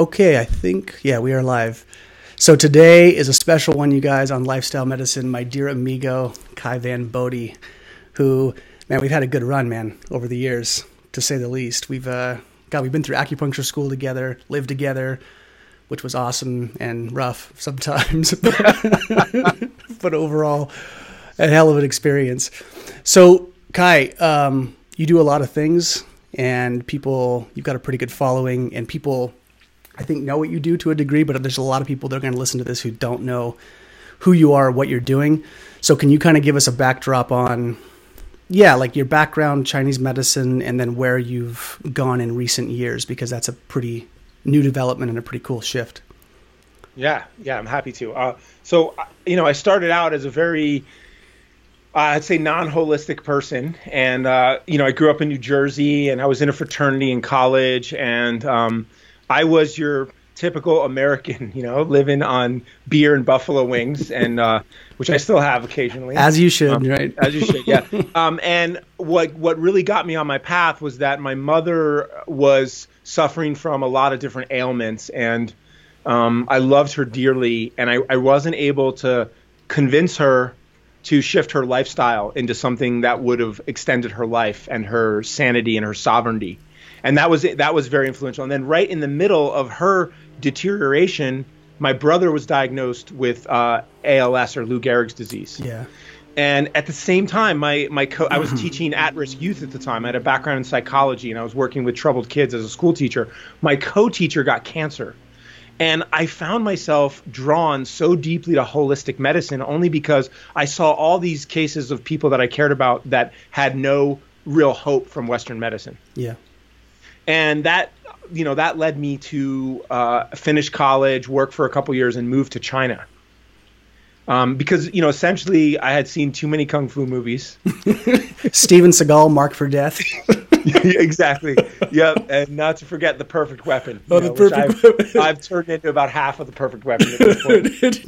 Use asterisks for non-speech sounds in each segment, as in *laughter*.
Okay, I think, yeah, we are live. So today is a special one, you guys, on lifestyle medicine. My dear amigo, Kai Van Bodhi, who, man, we've had a good run, man, over the years, to say the least. We've, uh, God, we've been through acupuncture school together, lived together, which was awesome and rough sometimes, *laughs* but overall, a hell of an experience. So, Kai, um, you do a lot of things, and people, you've got a pretty good following, and people I think know what you do to a degree, but there's a lot of people that are going to listen to this who don't know who you are, what you're doing. So can you kind of give us a backdrop on, yeah, like your background, Chinese medicine, and then where you've gone in recent years, because that's a pretty new development and a pretty cool shift. Yeah, yeah, I'm happy to. Uh, so, uh, you know, I started out as a very, uh, I'd say, non-holistic person, and uh, you know, I grew up in New Jersey, and I was in a fraternity in college, and um, I was your typical American, *laughs* you know, living on beer and buffalo wings, and uh, which I still have occasionally. As you should, um, right? As you should, yeah. *laughs* um, and what what really got me on my path was that my mother was suffering from a lot of different ailments, and um, I loved her dearly, and I, I wasn't able to convince her to shift her lifestyle into something that would have extended her life and her sanity and her sovereignty and that was that was very influential. And then right in the middle of her deterioration, my brother was diagnosed with uh, ALS or Lou Gehrig's disease. Yeah. And at the same time, my my co- I was teaching at-risk youth at the time. I had a background in psychology, and I was working with troubled kids as a school teacher. My co-teacher got cancer, and I found myself drawn so deeply to holistic medicine only because I saw all these cases of people that I cared about that had no real hope from Western medicine. Yeah and that you know that led me to uh, finish college, work for a couple years, and move to China. Um, because you know, essentially, I had seen too many kung fu movies. *laughs* Steven Seagal, Marked for Death. *laughs* exactly. Yep, and not to forget the Perfect Weapon. Oh, know, the perfect I've, weapon. I've turned into about half of the Perfect Weapon. *laughs*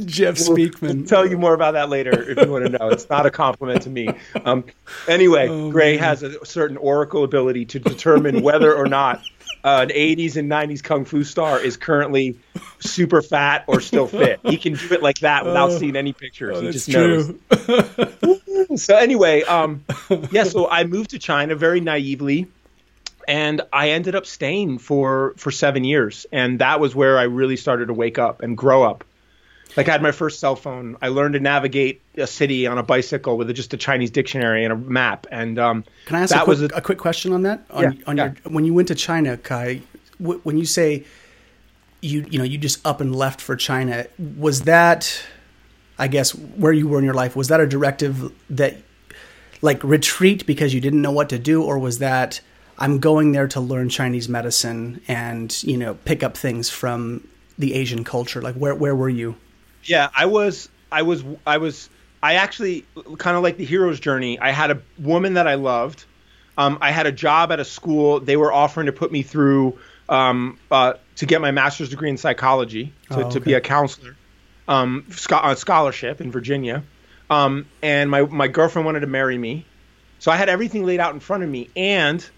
Jeff Speakman. We'll tell you more about that later if you want to know. It's not a compliment to me. Um, anyway, oh, Gray man. has a certain oracle ability to determine whether or not uh, an 80s and 90s kung fu star is currently super fat or still fit. He can do it like that without oh, seeing any pictures. Oh, he just true. knows. so anyway, um, yeah, so I moved to China very naively and I ended up staying for for 7 years and that was where I really started to wake up and grow up. Like I had my first cell phone. I learned to navigate a city on a bicycle with just a Chinese dictionary and a map. And um, can I ask a quick, a, a, quick, question on that? On, yeah, on yeah. Your, when you went to China, Kai, w- when you say you you know you just up and left for China, was that I guess where you were in your life? Was that a directive that like retreat because you didn't know what to do, or was that I'm going there to learn Chinese medicine and you know pick up things from the Asian culture? Like where where were you? Yeah, I was, I was, I was, I actually kind of like the hero's journey. I had a woman that I loved. Um, I had a job at a school. They were offering to put me through um, uh, to get my master's degree in psychology to, oh, okay. to be a counselor, um, sc- scholarship in Virginia. Um, and my my girlfriend wanted to marry me, so I had everything laid out in front of me, and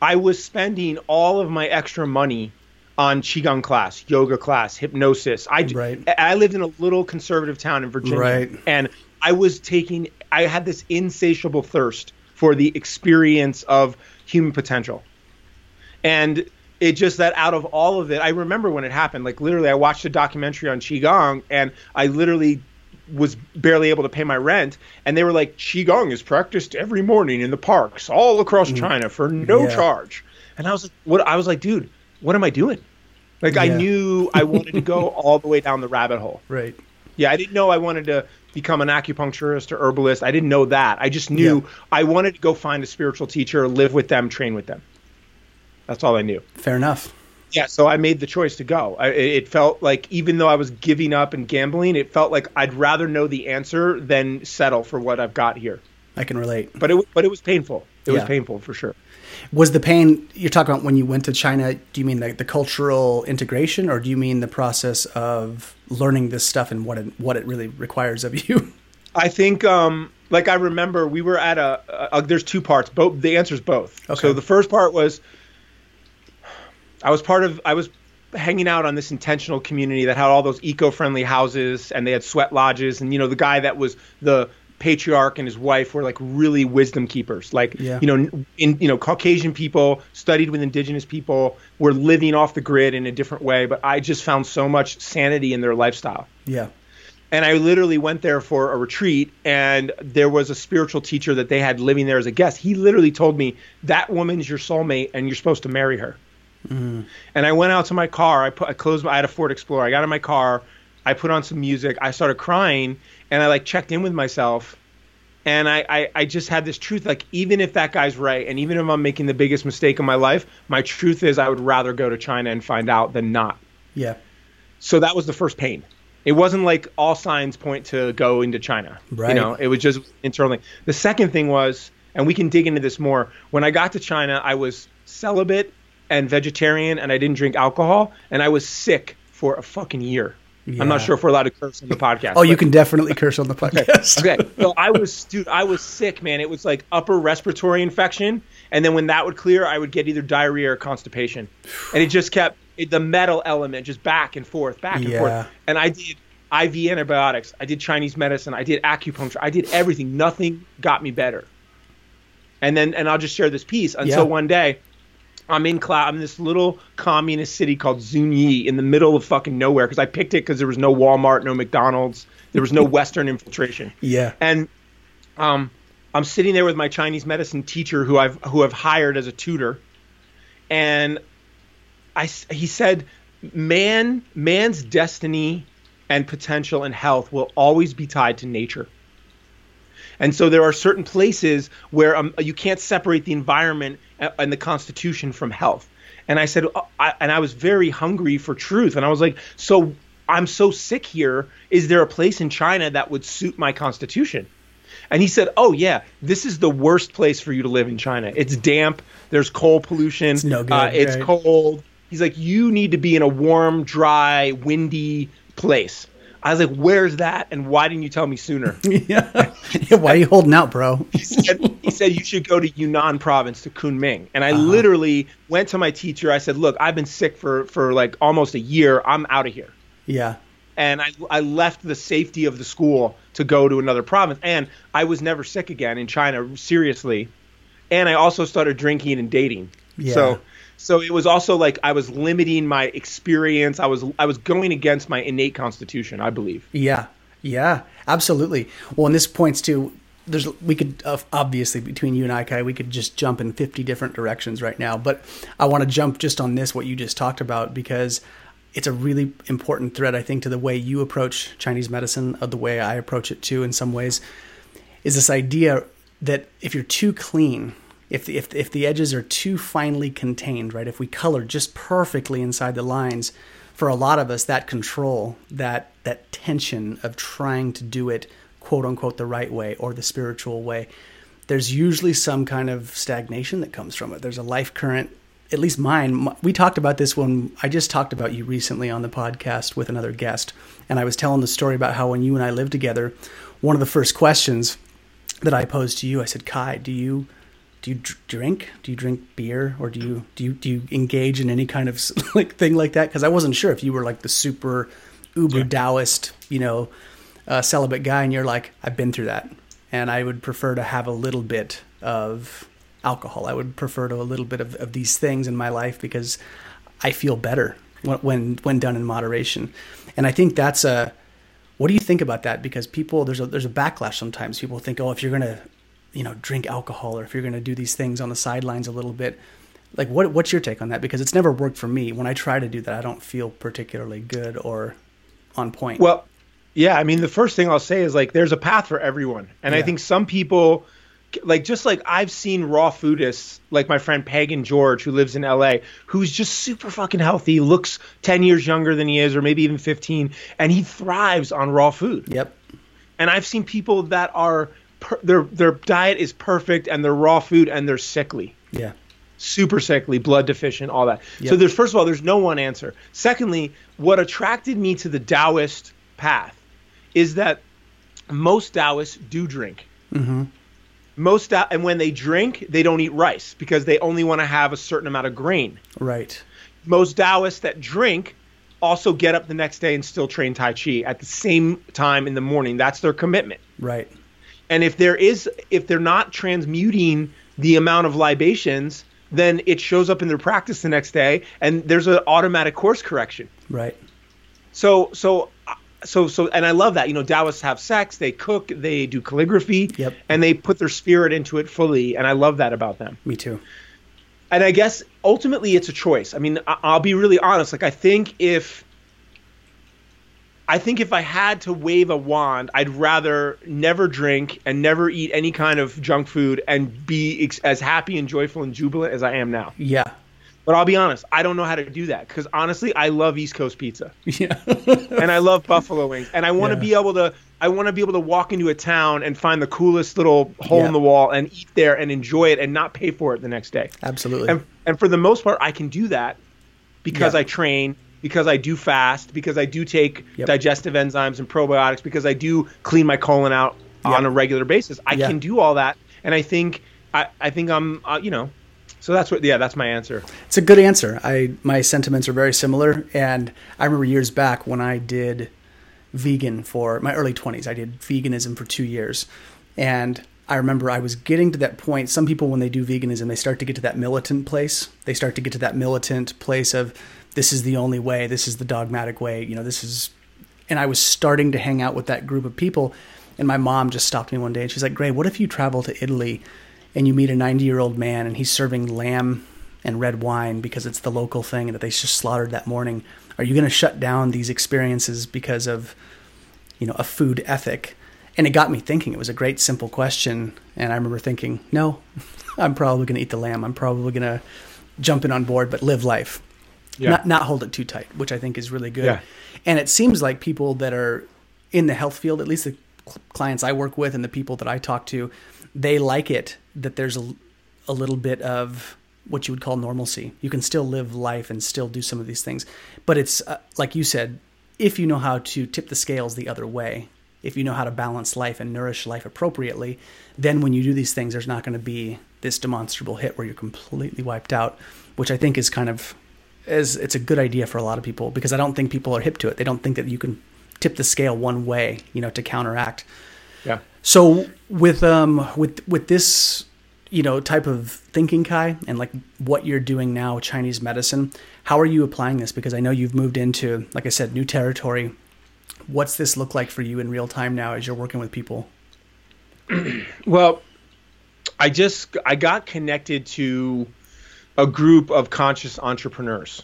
I was spending all of my extra money on qigong class, yoga class, hypnosis. I right. I lived in a little conservative town in Virginia, right. and I was taking. I had this insatiable thirst for the experience of human potential, and it just that out of all of it, I remember when it happened. Like literally, I watched a documentary on qigong, and I literally was barely able to pay my rent and they were like qigong is practiced every morning in the parks all across mm. china for no yeah. charge and i was like what i was like dude what am I doing? Like yeah. I knew I wanted to go *laughs* all the way down the rabbit hole. Right. Yeah, I didn't know I wanted to become an acupuncturist or herbalist. I didn't know that. I just knew yeah. I wanted to go find a spiritual teacher, live with them, train with them. That's all I knew. Fair enough. Yeah, so I made the choice to go. I, it felt like even though I was giving up and gambling, it felt like I'd rather know the answer than settle for what I've got here. I can relate. But it but it was painful. It yeah. was painful for sure. Was the pain you're talking about when you went to China? Do you mean the, the cultural integration, or do you mean the process of learning this stuff and what it, what it really requires of you? *laughs* I think, um, like I remember, we were at a, a, a. There's two parts. Both the answer is both. Okay. So the first part was I was part of I was hanging out on this intentional community that had all those eco-friendly houses and they had sweat lodges and you know the guy that was the patriarch and his wife were like really wisdom keepers like Yeah. you know in you know caucasian people studied with indigenous people were living off the grid in a different way but i just found so much sanity in their lifestyle Yeah. and I literally went there for a retreat, and there was a spiritual teacher that they had living there as a guest. He literally told me that woman's your soulmate, and you're supposed to marry her. Mm-hmm. And I went out to my car. I put, I closed. My, I had a Ford Explorer. I got in my car. I put on some music. I started crying, and I like checked in with myself. And I, I, I just had this truth like even if that guy's right and even if i'm making the biggest mistake in my life my truth is i would rather go to china and find out than not Yeah. so that was the first pain. It wasn't like all signs point to go into China. Right. You know, it was just internally. The second thing was, and we can dig into this more. When I got to China, I was celibate and vegetarian, and I didn't drink alcohol, and I was sick for a fucking year. I'm not sure if we're allowed to curse on the *laughs* podcast. Oh, you can definitely curse on the podcast. okay. *laughs* So I was, dude, I was sick, man. It was like upper respiratory infection, and then when that would clear, I would get either diarrhea or constipation, and it just kept it, the metal element just back and forth, back and Yeah. forth. And I did IV antibiotics, I did Chinese medicine, I did acupuncture, I did everything. Nothing got me better. And then, and I'll just share this piece until Yeah. one day. I'm in class. I'm in this little communist city called Zunyi in the middle of fucking nowhere because I picked it because there was no Walmart, no McDonald's, there was no *laughs* Western infiltration. Yeah. And um, I'm sitting there with my Chinese medicine teacher, who I've who I've hired as a tutor, and I he said, "Man, man's destiny and potential and health will always be tied to nature." And so there are certain places where um, you can't separate the environment and the Constitution from health. And I said, uh, I, and I was very hungry for truth. And I was like, so I'm so sick here. Is there a place in China that would suit my Constitution? And he said, "Oh yeah, this is the worst place for you to live in China. It's damp. There's coal pollution. It's no good, Uh, it's right. cold." He's like, "You need to be in a warm, dry, windy place." I was like, "Where's that? And why didn't you tell me sooner?" *laughs* yeah. Why are you holding out, bro? he said, he said you should go to Yunnan province to Kunming. And I Uh-huh. literally went to my teacher. I said, "Look, I've been sick for for like almost a year. I'm out of here." Yeah. And I I left the safety of the school to go to another province. And I was never sick again in China seriously. And I also started drinking and dating. Yeah. So so it was also like I was limiting my experience. I was I was going against my innate constitution, I believe. Yeah, yeah, absolutely. Well, and this points to there's we could uh, obviously between you and I, Kai, we could just jump in fifty different directions right now. But I want to jump just on this what you just talked about because it's a really important thread I think to the way you approach Chinese medicine, of the way I approach it too. In some ways, is this idea that if you're too clean, if the, if if the edges are too finely contained, right? If we color just perfectly inside the lines, for a lot of us, that control, that that tension of trying to do it quote unquote the right way or the spiritual way, there's usually some kind of stagnation that comes from it. There's a life current. At least mine. We talked about this when I just talked about you recently on the podcast with another guest, and I was telling the story about how when you and I lived together, one of the first questions that I posed to you, I said, "Kai, do you do you dr- drink? Do you drink beer, or do you do you do you engage in any kind of *laughs* like thing like that?" Because I wasn't sure if you were like the super uber Taoist, you know, uh, celibate guy, and you're like, "I've been through that, and I would prefer to have a little bit of alcohol. I would prefer to a little bit of, of these things in my life because I feel better when when, when done in moderation." And I think that's a what do you think about that? Because people, there's a there's a backlash sometimes. People think, oh, if you're gonna, you know, drink alcohol or if you're gonna do these things on the sidelines a little bit, like what what's your take on that? Because it's never worked for me. When I try to do that, I don't feel particularly good or on point. Well, yeah, I mean, the first thing I'll say is like there's a path for everyone, and I think some people, like just like I've seen raw foodists, like my friend Pagan George, who lives in L.A., who's just super fucking healthy, looks ten years younger than he is, or maybe even fifteen, and he thrives on raw food. yep. And I've seen people that are per- their their diet is perfect and they're raw food and they're sickly Yeah. super sickly, blood deficient, all that. So there's first of all, there's no one answer. Secondly, what attracted me to the Taoist path is that most Taoists do drink. Mm-hmm. Most Tao- and when they drink, they don't eat rice because they only want to have a certain amount of grain. Right. most Taoists that drink also get up the next day and still train Tai Chi at the same time in the morning. That's their commitment. Right. And if there is, if they're not transmuting the amount of libations, then it shows up in their practice the next day, and there's an automatic course correction. Right. So, so, so, so, and I love that. You know, Taoists have sex, they cook, they do calligraphy, Yep. and they put their spirit into it fully, and I love that about them. Me too. And I guess ultimately it's a choice. I mean, I'll be really honest. Like, I think if I think if I had to wave a wand, I'd rather never drink and never eat any kind of junk food and be ex- as happy and joyful and jubilant as I am now. Yeah. But I'll be honest, I don't know how to do that because honestly, I love East Coast pizza Yeah. and I love *laughs* buffalo wings, and I want to Yeah. be able to. I want to be able to walk into a town and find the coolest little hole Yeah. in the wall and eat there and enjoy it and not pay for it the next day. Absolutely. And and for the most part, I can do that because Yeah. I train, because I do fast, because I do take Yep. digestive enzymes and probiotics, because I do clean my colon out on a regular basis. I Yeah. can do all that, and I think I I think I'm uh, you know. So that's what, yeah, that's my answer. It's a good answer. I my sentiments are very similar, and I remember years back when I did vegan for my early twenties. I did veganism for two years, and I remember I was getting to that point. Some people, when they do veganism, they start to get to that militant place. They start to get to that militant place of this is the only way. This is the dogmatic way. You know, this is. And I was starting to hang out with that group of people, and my mom just stopped me one day and she's like, "Gray, what if you travel to Italy?" and you meet a 90 year old man and he's serving lamb and red wine because it's the local thing that they just slaughtered that morning are you going to shut down these experiences because of you know a food ethic and it got me thinking it was a great simple question and i remember thinking no *laughs* i'm probably going to eat the lamb i'm probably going to jump in on board but live life Yeah. not not hold it too tight which i think is really good Yeah. and it seems like people that are in the health field at least the clients i work with and the people that i talk to they like it that there's a, a little bit of what you would call normalcy you can still live life and still do some of these things but it's uh, like you said if you know how to tip the scales the other way if you know how to balance life and nourish life appropriately then when you do these things there's not going to be this demonstrable hit where you're completely wiped out which i think is kind of is it's a good idea for a lot of people because I don't think people are hip to it. They don't think that you can tip the scale one way, you know, to counteract. Yeah. So with um with with this you know type of thinking, Kai, and like what you're doing now, Chinese medicine, how are you applying this? Because I know you've moved into, like I said, new territory. What's this look like for you in real time now as you're working with people? *clears throat* Well, I just I got connected to a group of conscious entrepreneurs.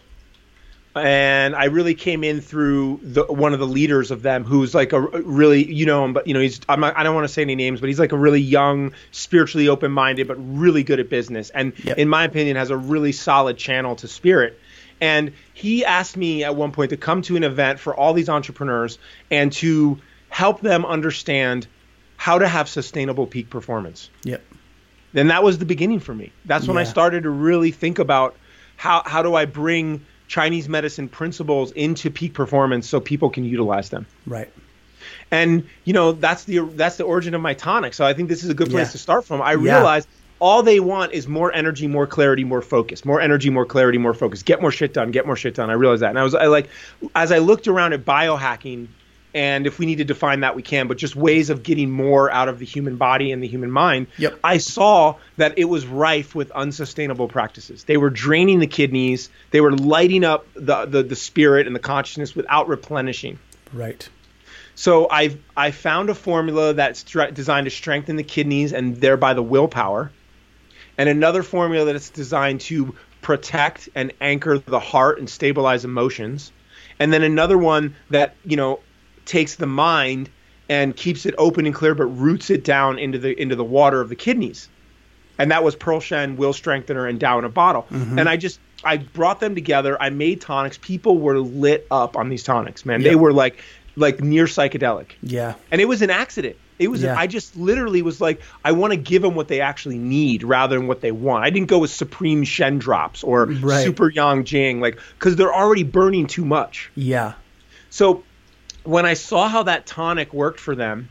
And I really came in through the, one of the leaders of them, who's like a really, you know him, but you know he's. I'm not, I don't want to say any names, but he's like a really young, spiritually open-minded, but really good at business, and Yep. in my opinion, has a really solid channel to spirit. And he asked me at one point to come to an event for all these entrepreneurs and to help them understand how to have sustainable peak performance Yep. Then that was the beginning for me. That's when I started to really think about how how do I bring Chinese medicine principles into peak performance so people can utilize them. Right. And you know that's the that's the origin of my tonic. So I think this is a good place Yeah. to start from. I Yeah. realized all they want is more energy, more clarity, more focus. More energy, more clarity, more focus. Get more shit done. Get more shit done. I realized that, and I was I like, as I looked around at biohacking, and if we need to define that, we can. But just ways of getting more out of the human body and the human mind. Yep. I saw that it was rife with unsustainable practices. They were draining the kidneys. They were lighting up the the, the spirit and the consciousness without replenishing. Right. So I I found a formula that's designed to strengthen the kidneys and thereby the willpower, and another formula that is designed to protect and anchor the heart and stabilize emotions, and then another one that you know takes the mind and keeps it open and clear, but roots it down into the into the water of the kidneys, and that was Pearl Shen, Will Strengthener, and Dow in a bottle. Mm-hmm. And I just I brought them together. I made tonics. People were lit up on these tonics, man. They were like like near psychedelic Yeah. and it was an accident. It was. Yeah. I just literally was like, I want to give them what they actually need rather than what they want. I didn't go with Supreme Shen drops or Right. Super Yang Jing, like because they're already burning too much. Yeah. So when I saw how that tonic worked for them,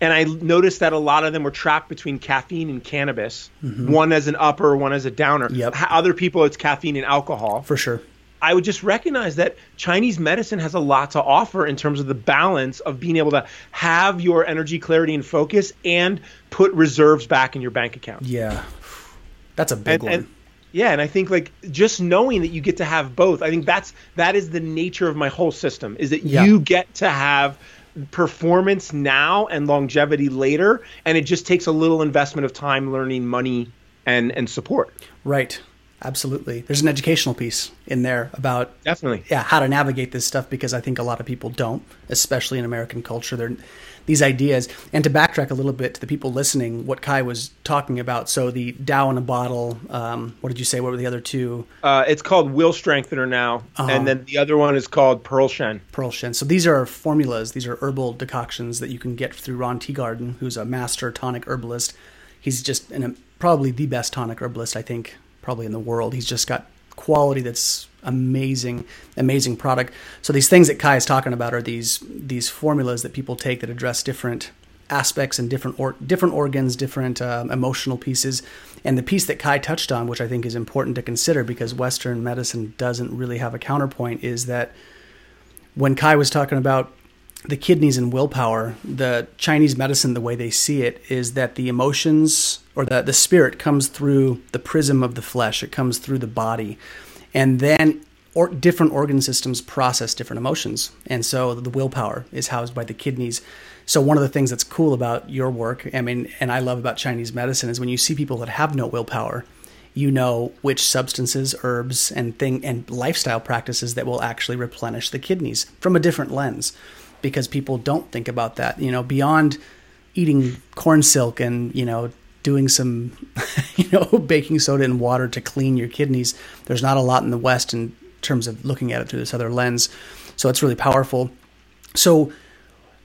and I noticed that a lot of them were trapped between caffeine and cannabis, one as an upper, one as a downer. Mm-hmm. Yep. Other people, it's caffeine and alcohol For sure. I would just recognize that Chinese medicine has a lot to offer in terms of the balance of being able to have your energy, clarity, and focus and put reserves back in your bank account. Yeah. That's a big And- one. and- yeah, and I think like just knowing that you get to have both, I think that's that is the nature of my whole system is that Yeah. you get to have performance now and longevity later, and it just takes a little investment of time, learning, money, and and support. right. Absolutely. There's an educational piece in there about Definitely. yeah, how to navigate this stuff because I think a lot of people don't, especially in American culture. They're these ideas. And to backtrack a little bit to the people listening, what Kai was talking about. So the Dow in a bottle. Um, what did you say? What were the other two? Uh, it's called Will Strengthener now, Uh-huh. and then the other one is called Pearl Shen. Pearl Shen. So these are formulas. These are herbal decoctions that you can get through Ron Teeguarden, who's a master tonic herbalist. He's just an, probably the best tonic herbalist I think probably in the world. He's just got quality that's amazing, amazing product. So these things that Kai is talking about are these these formulas that people take that address different aspects and different or, different organs, different um, emotional pieces. And the piece that Kai touched on, which I think is important to consider because Western medicine doesn't really have a counterpoint, is that when Kai was talking about the kidneys and willpower, the Chinese medicine, the way they see it, is that the emotions or the, the spirit comes through the prism of the flesh, it comes through the body. And then or, different organ systems process different emotions. And so the willpower is housed by the kidneys. So one of the things that's cool about your work, I mean, and I love about Chinese medicine is when you see people that have no willpower, you know which substances, herbs, and thing and lifestyle practices that will actually replenish the kidneys from a different lens, because people don't think about that. You know, beyond eating corn silk and you know doing some *laughs* you know baking soda and water to clean your kidneys. There's not a lot in the West in terms of looking at it through this other lens, so it's really powerful. So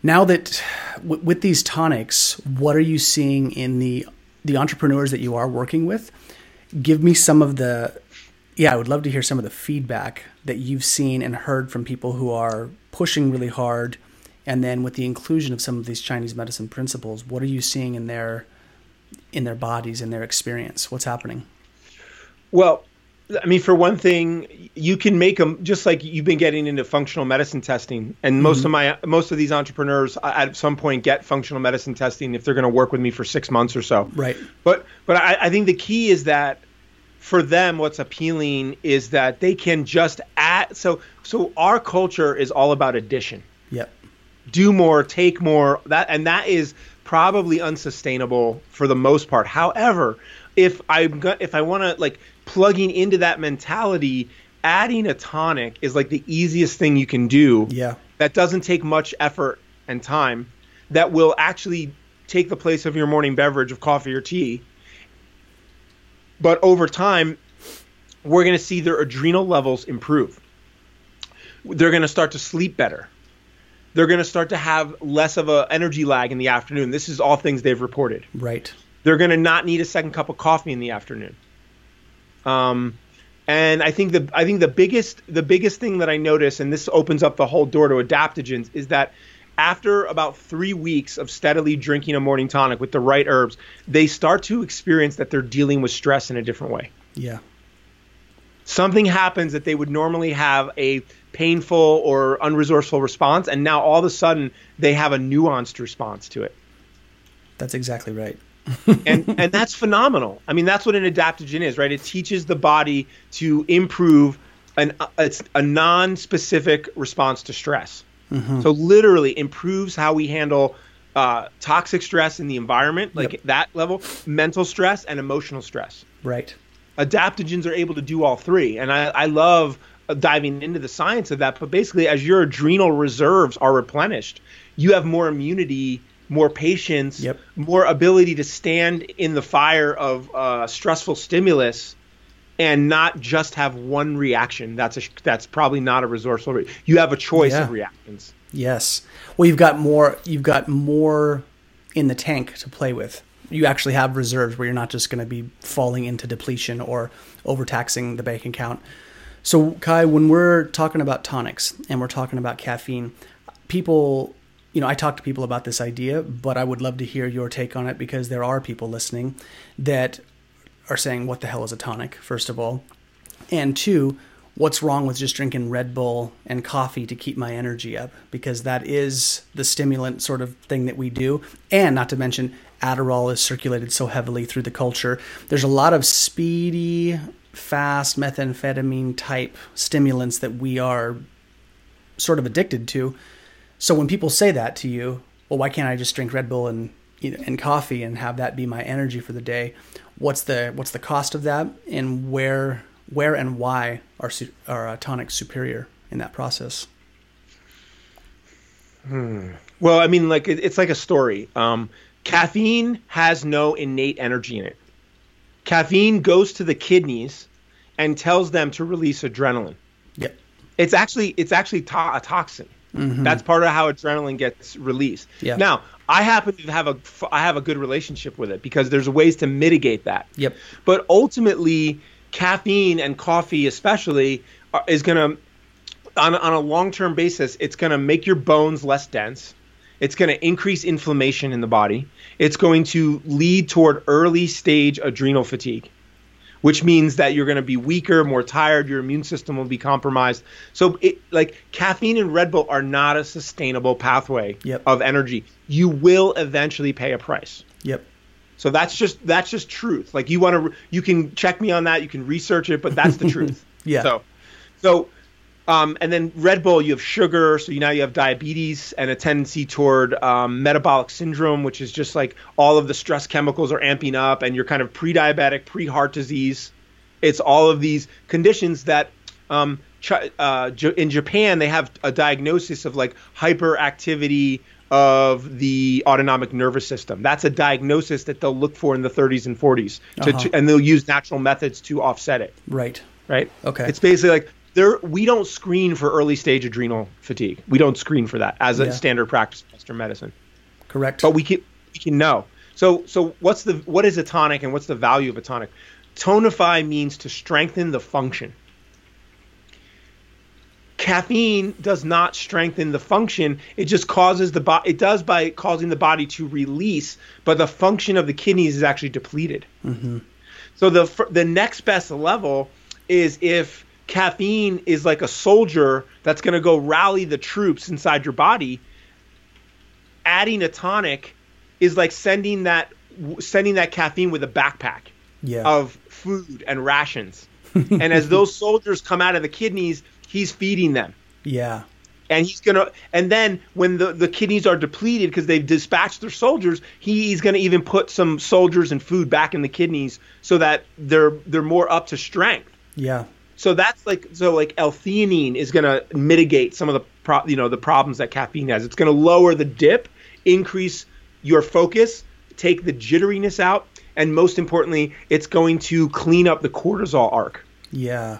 now that w- with these tonics, what are you seeing in the the entrepreneurs that you are working with? Give me some of the yeah, I would love to hear some of the feedback that you've seen and heard from people who are pushing really hard and then with the inclusion of some of these Chinese medicine principles, what are you seeing in their in their bodies and their experience? What's happening? Well, I mean, for one thing, you can make them just like you've been getting into functional medicine testing, and most mm-hmm. of my most of these entrepreneurs at some point get functional medicine testing if they're going to work with me for six months or so. Right. But but I, I think the key is that for them, what's appealing is that they can just add. So so our culture is all about addition Yep. do more, take more. That and that is probably unsustainable for the most part. However, if I'm if I want to like plugging into that mentality, adding a tonic is like the easiest thing you can do. Yeah. That doesn't take much effort and time. That will actually take the place of your morning beverage of coffee or tea. But over time, we're going to see their adrenal levels improve. They're going to start to sleep better they're going to start to have less of a energy lag in the afternoon. This is all things they've reported. Right. They're going to not need a second cup of coffee in the afternoon. Um, and I think the I think the biggest the biggest thing that I notice, and this opens up the whole door to adaptogens, is that after about three weeks of steadily drinking a morning tonic with the right herbs, they start to experience that they're dealing with stress in a different way Yeah. something happens that they would normally have a painful or unresourceful response and now all of a sudden they have a nuanced response to it That's exactly right. *laughs* and and that's phenomenal i mean that's what an adaptogen is right it teaches the body to improve an it's a non-specific response to stress so literally improves how we handle uh, toxic stress in the environment like Yep. that level mental stress and emotional stress Right. adaptogens are able to do all three. And I, I love diving into the science of that. But basically, as your adrenal reserves are replenished, you have more immunity, more patience, Yep. more ability to stand in the fire of uh, stressful stimulus. And not just have one reaction. That's a that's probably not a resourceful. Re- you have a choice Yeah. of reactions. Yes. Well, you've got more. You've got more in the tank to play with. You actually have reserves where you're not just going to be falling into depletion or overtaxing the bank account. So, Kai, when we're talking about tonics and we're talking about caffeine, people, you know, I talk to people about this idea, but I would love to hear your take on it because there are people listening that are saying, "What the hell is a tonic?" First of all, and two, what's wrong with just drinking Red Bull and coffee to keep my energy up? Because that is the stimulant sort of thing that we do. And not to mention, Adderall is circulated so heavily through the culture. There's a lot of speedy, fast methamphetamine type stimulants that we are sort of addicted to. So when people say that to you, well, why can't I just drink Red Bull and you know, and coffee and have that be my energy for the day? What's the what's the cost of that, and where where and why are are uh, tonics superior in that process? Hmm. Well, I mean, like it, it's like a story. Um, caffeine has no innate energy in it. Caffeine goes to the kidneys and tells them to release adrenaline. Yep. It's actually it's actually to- a toxin. Mm-hmm. That's part of how adrenaline gets released. Yeah. Now, I happen to have a I have a good relationship with it because there's ways to mitigate that. Yep. But ultimately, caffeine and coffee, especially, are, is going to on on a long term basis, it's going to make your bones less dense. It's going to increase inflammation in the body. It's going to lead toward early stage adrenal fatigue which means that you're going to be weaker, more tired, your immune system will be compromised. So, it, like caffeine and Red Bull are not a sustainable pathway yep. of energy. You will eventually pay a price. Yep. So that's just that's just truth. Like you want to, you can check me on that. You can research it, but that's the *laughs* truth. yeah. So, so um, and then Red Bull, you have sugar, so you now you have diabetes and a tendency toward um, metabolic syndrome, which is just like all of the stress chemicals are amping up, and you're kind of pre-diabetic, pre-heart disease. It's all of these conditions that um, ch- uh, in Japan they have a diagnosis of like hyperactivity of the autonomic nervous system. That's a diagnosis that they'll look for in the 30s and 40s, to, uh-huh. to, and they'll use natural methods to offset it. Right. Right. Okay. It's basically like there we don't screen for early stage adrenal fatigue. We don't screen for that as a yeah. standard practice in Western medicine. Correct. But we can we can know. So so what's the what is a tonic and what's the value of a tonic? Tonify means to strengthen the function. Caffeine does not strengthen the function. It just causes the body. It does by causing the body to release, but the function of the kidneys is actually depleted. Mm-hmm. So the the next best level is if caffeine is like a soldier that's going to go rally the troops inside your body. Adding a tonic is like sending that sending that caffeine with a backpack yeah. of food and rations. and as those *laughs* soldiers come out of the kidneys, he's feeding them. Yeah. And he's gonna, and then when the, the kidneys are depleted because they've dispatched their soldiers, he's gonna even put some soldiers and food back in the kidneys so that they're they're more up to strength. Yeah. So that's like so like L-theanine is going to mitigate some of the pro, you know the problems that caffeine has. It's going to lower the dip, increase your focus, take the jitteriness out, and most importantly, it's going to clean up the cortisol arc. Yeah.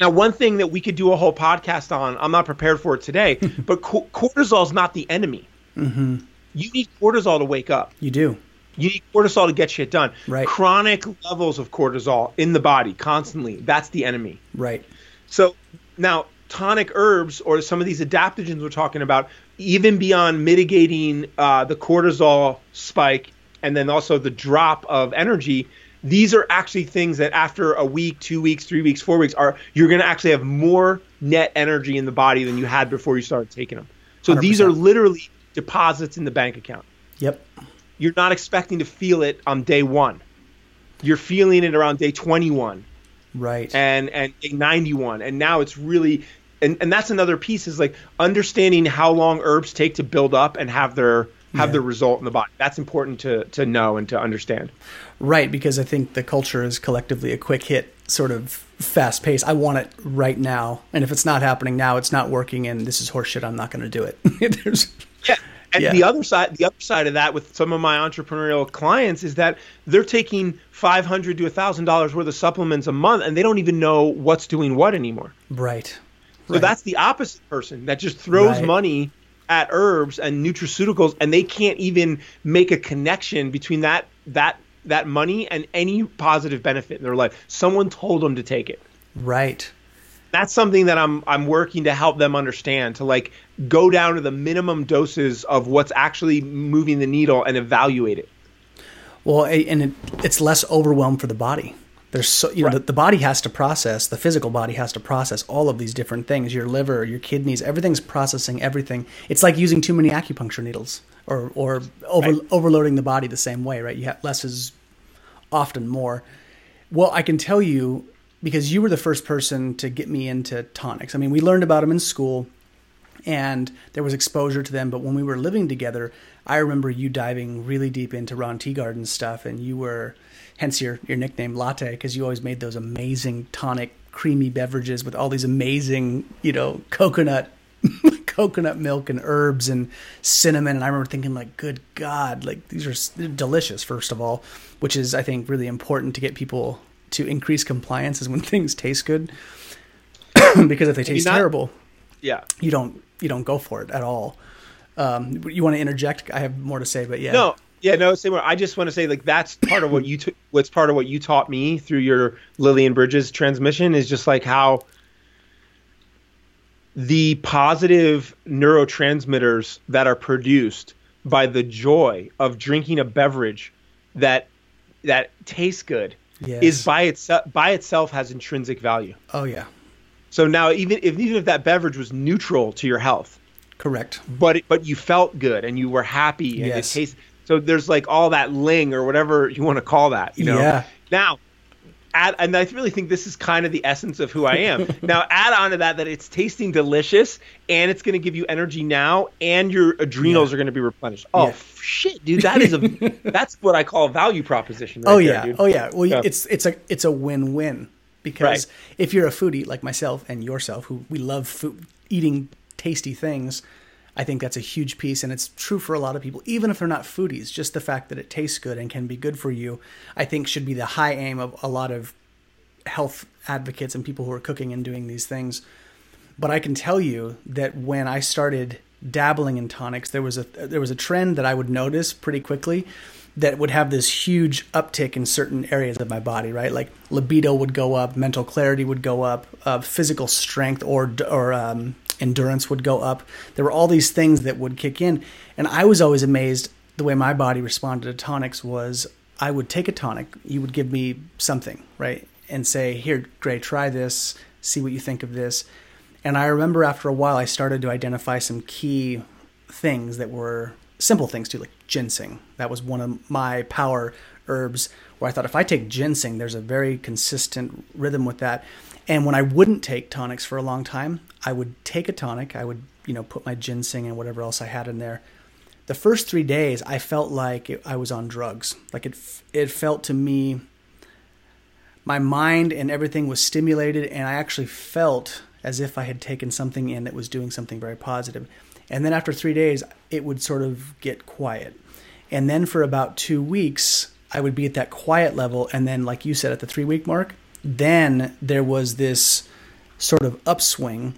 Now, one thing that we could do a whole podcast on, I'm not prepared for it today, *laughs* but co- cortisol is not the enemy. Mm-hmm. You need cortisol to wake up. You do. You need cortisol to get shit done. Right. Chronic levels of cortisol in the body constantly. That's the enemy. Right. So now tonic herbs or some of these adaptogens we're talking about, even beyond mitigating uh, the cortisol spike and then also the drop of energy, these are actually things that after a week, two weeks, three weeks, four weeks, are you're going to actually have more net energy in the body than you had before you started taking them. So 100%. these are literally deposits in the bank account. Yep you're not expecting to feel it on day one. You're feeling it around day 21. Right. And and day 91. And now it's really and, and that's another piece is like understanding how long herbs take to build up and have their have yeah. the result in the body. That's important to to know and to understand. Right, because I think the culture is collectively a quick hit sort of fast pace. I want it right now. And if it's not happening now, it's not working and this is horseshit, I'm not going to do it. *laughs* There's Yeah. And yeah. the other side, the other side of that, with some of my entrepreneurial clients, is that they're taking five hundred to thousand dollars worth of supplements a month, and they don't even know what's doing what anymore. Right. So right. that's the opposite person that just throws right. money at herbs and nutraceuticals, and they can't even make a connection between that that that money and any positive benefit in their life. Someone told them to take it. Right that's something that I'm I'm working to help them understand to like go down to the minimum doses of what's actually moving the needle and evaluate it. Well, and it, it's less overwhelmed for the body. there's so you know the, the body has to process the physical body has to process all of these different things your liver your kidneys everything's processing everything it's like using too many acupuncture needles or or over, Right. overloading the body the same way right you have less is often more well i can tell you because you were the first person to get me into tonics i mean we learned about them in school and there was exposure to them. But when we were living together, I remember you diving really deep into Ron Teeguarden stuff, and you were, hence your your nickname Latte, because you always made those amazing tonic, creamy beverages with all these amazing, you know, coconut. *laughs* coconut milk and herbs and cinnamon and i remember thinking like good god like these are delicious first of all which is i think really important to get people to increase compliance is when *laughs* things taste good *coughs* because if they taste not- terrible Yeah. you don't you don't go for it at all. Um, you want to interject? I have more to say, but yeah. No, yeah, no, same. way. I just want to say like that's part of what you t- what's part of what you taught me through your Lillian Bridges transmission is just like how the positive neurotransmitters that are produced by the joy of drinking a beverage that that tastes good Yes. is by itself by itself has intrinsic value. Oh yeah, So now even if even if that beverage was neutral to your health, correct. but but you felt good and you were happy and Yes. it tastes so there's like all that ling or whatever you want to call that you know Yeah. now add and i really think this is kind of the essence of who i am *laughs* now add on to that that it's tasting delicious and it's going to give you energy now and your adrenals Yeah. are going to be replenished oh Yeah. Shit dude that is a *laughs* that's what i call a value proposition right oh there, yeah, dude. oh yeah. Well, Yeah. it's it's a it's a win win because Right. if you're a foodie like myself and yourself, who we love food, eating tasty things, I think that's a huge piece, and it's true for a lot of people, even if they're not foodies. Just the fact that it tastes good and can be good for you, I think, should be the high aim of a lot of health advocates and people who are cooking and doing these things. But I can tell you that when I started dabbling in tonics, there was a there was a trend that I would notice pretty quickly that would have this huge uptick in certain areas of my body, right? Like libido would go up, mental clarity would go up, uh, physical strength or or um, endurance would go up. There were all these things that would kick in, and I was always amazed the way my body responded to tonics was I would take a tonic, you would give me something, right? And say, "Here, Gray, try this. See what you think of this." And I remember after a while, I started to identify some key things that were simple things too, like ginseng. That was one of my power herbs where I thought if I take ginseng, there's a very consistent rhythm with that. And when I wouldn't take tonics for a long time, I would take a tonic. I would, you know, put my ginseng and whatever else I had in there. The first three days, I felt like it, I was on drugs. Like it, it felt to me my mind and everything was stimulated and i actually felt as if i had taken something in that was doing something very positive and then after three days it would sort of get quiet and then for about two weeks i would be at that quiet level and then like you said at the three week mark then there was this sort of upswing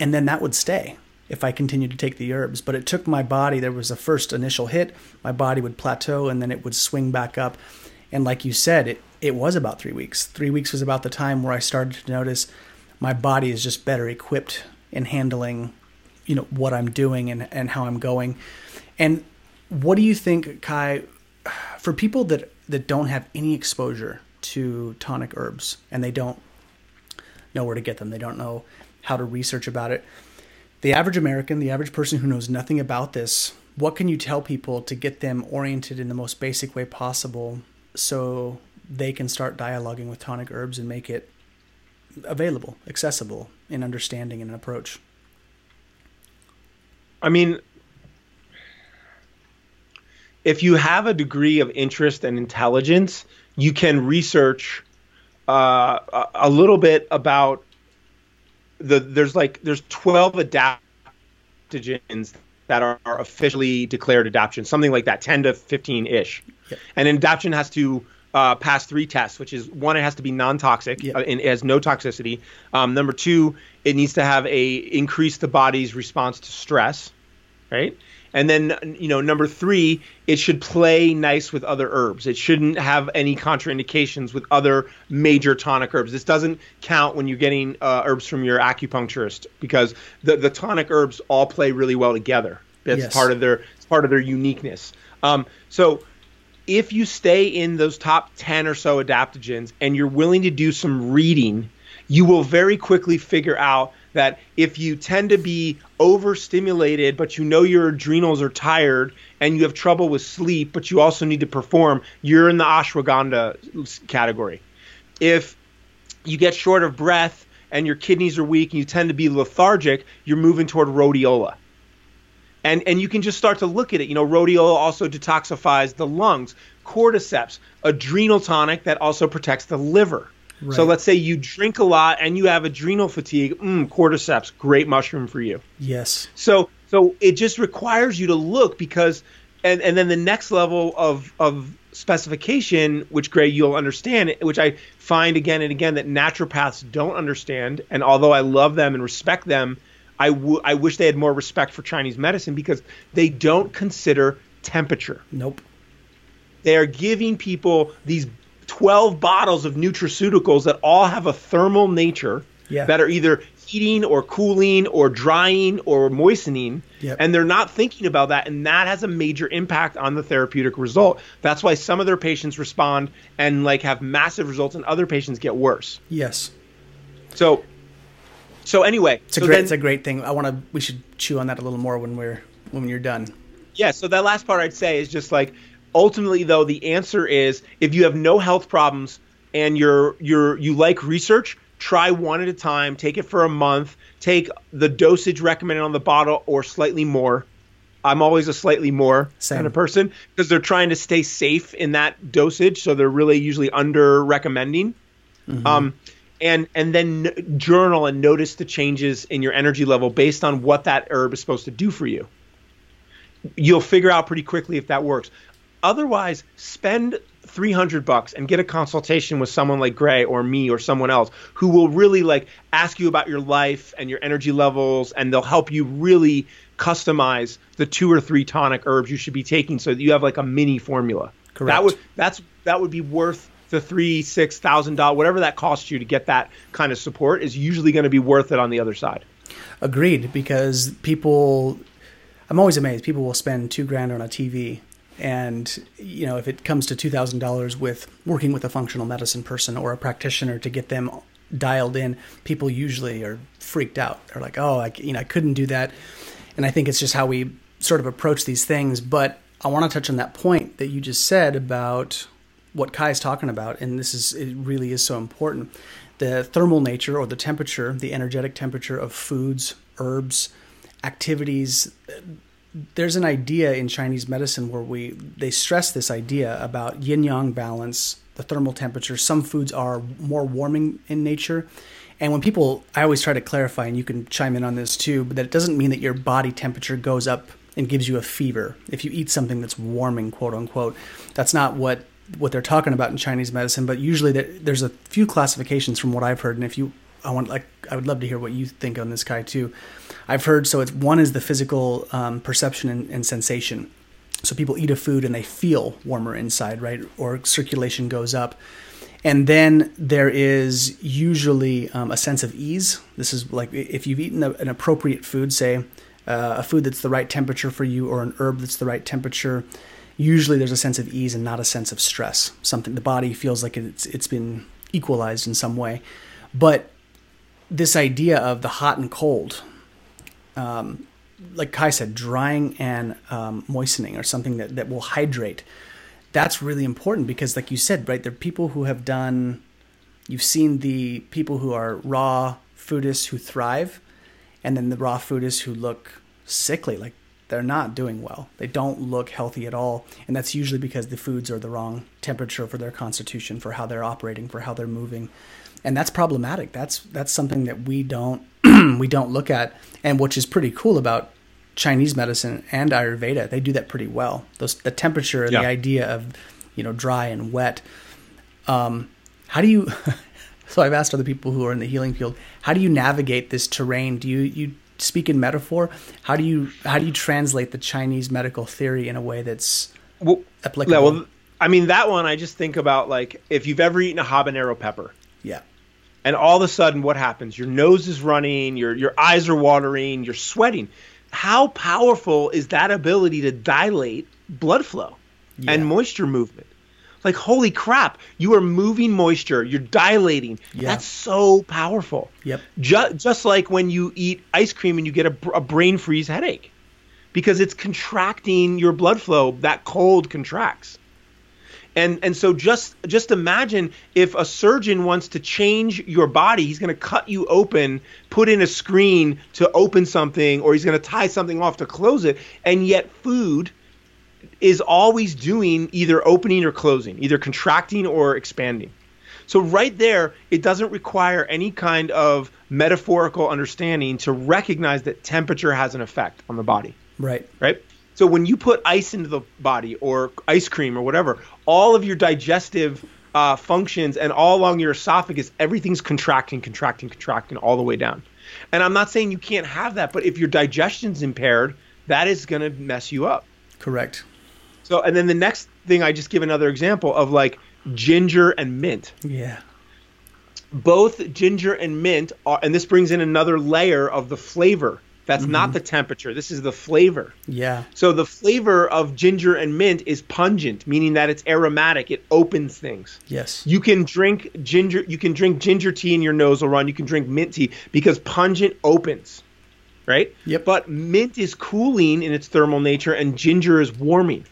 and then that would stay if I continued to take the herbs. But it took my body, there was a first initial hit, my body would plateau and then it would swing back up. And like you said, it, it was about three weeks. Three weeks was about the time where I started to notice my body is just better equipped in handling, you know, what I'm doing and, and how I'm going. And what do you think, Kai, for people that, that don't have any exposure to tonic herbs and they don't know where to get them, they don't know how to research about it. The average American, the average person who knows nothing about this, what can you tell people to get them oriented in the most basic way possible so they can start dialoguing with tonic herbs and make it available, accessible in understanding and an approach? I mean, if you have a degree of interest and intelligence, you can research uh, a, a little bit about the. There's like there's 12 adaptogens that are, are officially declared adaptogens, something like that, 10 to 15 ish. Yep. And an adaptogen has to uh, pass three tests, which is one, it has to be non-toxic uh, and it has no toxicity. Um, number two, it needs to have a increase the body's response to stress, right? And then you know number three, it should play nice with other herbs. It shouldn't have any contraindications with other major tonic herbs. This doesn't count when you're getting uh, herbs from your acupuncturist because the the tonic herbs all play really well together. That's Yes. part of their it's part of their uniqueness. Um, so if you stay in those top 10 or so adaptogens and you're willing to do some reading, you will very quickly figure out that if you tend to be overstimulated, but you know your adrenals are tired and you have trouble with sleep, but you also need to perform, you're in the ashwagandha category. If you get short of breath and your kidneys are weak and you tend to be lethargic, you're moving toward rhodiola. And, and you can just start to look at it. You know, rhodiola also detoxifies the lungs. Cordyceps, adrenal tonic that also protects the liver. Right. So let's say you drink a lot and you have adrenal fatigue. Mm, cordyceps, great mushroom for you. Yes. So so it just requires you to look because, and and then the next level of of specification, which Gray you'll understand, which I find again and again that naturopaths don't understand. And although I love them and respect them, I, w- I wish they had more respect for Chinese medicine because they don't consider temperature. Nope. They are giving people these 12 bottles of nutraceuticals that all have a thermal nature yeah. that are either heating or cooling or drying or moistening yep. and they're not thinking about that and that has a major impact on the therapeutic result that's why some of their patients respond and like have massive results and other patients get worse yes so so anyway it's a so great then, it's a great thing i want to we should chew on that a little more when we're when you're done yeah so that last part i'd say is just like ultimately though the answer is if you have no health problems and you're you're you like research try one at a time take it for a month take the dosage recommended on the bottle or slightly more i'm always a slightly more Same. kind of person because they're trying to stay safe in that dosage so they're really usually under recommending mm-hmm. um, and and then journal and notice the changes in your energy level based on what that herb is supposed to do for you you'll figure out pretty quickly if that works Otherwise, spend 300 bucks and get a consultation with someone like Gray or me or someone else who will really like ask you about your life and your energy levels and they'll help you really customize the two or three tonic herbs you should be taking so that you have like a mini formula. Correct. That would that's that would be worth the three, six thousand dollars, whatever that costs you to get that kind of support is usually going to be worth it on the other side. Agreed, because people I'm always amazed. People will spend two grand on a TV and you know if it comes to $2000 with working with a functional medicine person or a practitioner to get them dialed in people usually are freaked out they're like oh i you know i couldn't do that and i think it's just how we sort of approach these things but i want to touch on that point that you just said about what kai is talking about and this is it really is so important the thermal nature or the temperature the energetic temperature of foods herbs activities there's an idea in Chinese medicine where we they stress this idea about yin yang balance, the thermal temperature. Some foods are more warming in nature. And when people, I always try to clarify, and you can chime in on this too, but that it doesn't mean that your body temperature goes up and gives you a fever if you eat something that's warming, quote unquote. That's not what what they're talking about in Chinese medicine. But usually there, there's a few classifications from what I've heard, and if you, I want like I would love to hear what you think on this guy too. I've heard so it's one is the physical um, perception and, and sensation. So people eat a food and they feel warmer inside, right? Or circulation goes up. And then there is usually um, a sense of ease. This is like if you've eaten a, an appropriate food, say uh, a food that's the right temperature for you, or an herb that's the right temperature. Usually, there's a sense of ease and not a sense of stress. Something the body feels like it's it's been equalized in some way. But this idea of the hot and cold, um, like Kai said, drying and um, moistening or something that, that will hydrate. That's really important because, like you said, right, there are people who have done, you've seen the people who are raw foodists who thrive, and then the raw foodists who look sickly, like they're not doing well. They don't look healthy at all. And that's usually because the foods are the wrong temperature for their constitution, for how they're operating, for how they're moving. And that's problematic. That's that's something that we don't *clears throat* we don't look at, and which is pretty cool about Chinese medicine and Ayurveda. They do that pretty well. Those the temperature and yeah. the idea of you know dry and wet. Um, how do you? *laughs* so I've asked other people who are in the healing field, how do you navigate this terrain? Do you you speak in metaphor? How do you how do you translate the Chinese medical theory in a way that's well, applicable? Yeah, well, I mean that one. I just think about like if you've ever eaten a habanero pepper. Yeah and all of a sudden what happens your nose is running your your eyes are watering you're sweating how powerful is that ability to dilate blood flow yeah. and moisture movement. Like, holy crap, you are moving moisture, you're dilating. Yeah. That's so powerful. Yep. Just, just like when you eat ice cream and you get a, a brain freeze headache because it's contracting your blood flow, that cold contracts. And and so just just imagine if a surgeon wants to change your body, he's going to cut you open, put in a screen to open something, or he's going to tie something off to close it, and yet food is always doing either opening or closing, either contracting or expanding. So right there, it doesn't require any kind of metaphorical understanding to recognize that temperature has an effect on the body. Right. Right. So when you put ice into the body or ice cream or whatever, all of your digestive uh, functions and all along your esophagus, everything's contracting, contracting, contracting all the way down. And I'm not saying you can't have that, but if your digestion's impaired, that is going to mess you up. Correct. So, and then the next thing, I just give another example of like ginger and mint. Yeah. Both ginger and mint are, and this brings in another layer of the flavor that's mm-hmm. not the temperature. This is the flavor. Yeah. So the flavor of ginger and mint is pungent, meaning that it's aromatic. It opens things. Yes. You can drink ginger. You can drink ginger tea and your nose will run. You can drink mint tea because pungent opens, right? Yep. But mint is cooling in its thermal nature, and ginger is warming.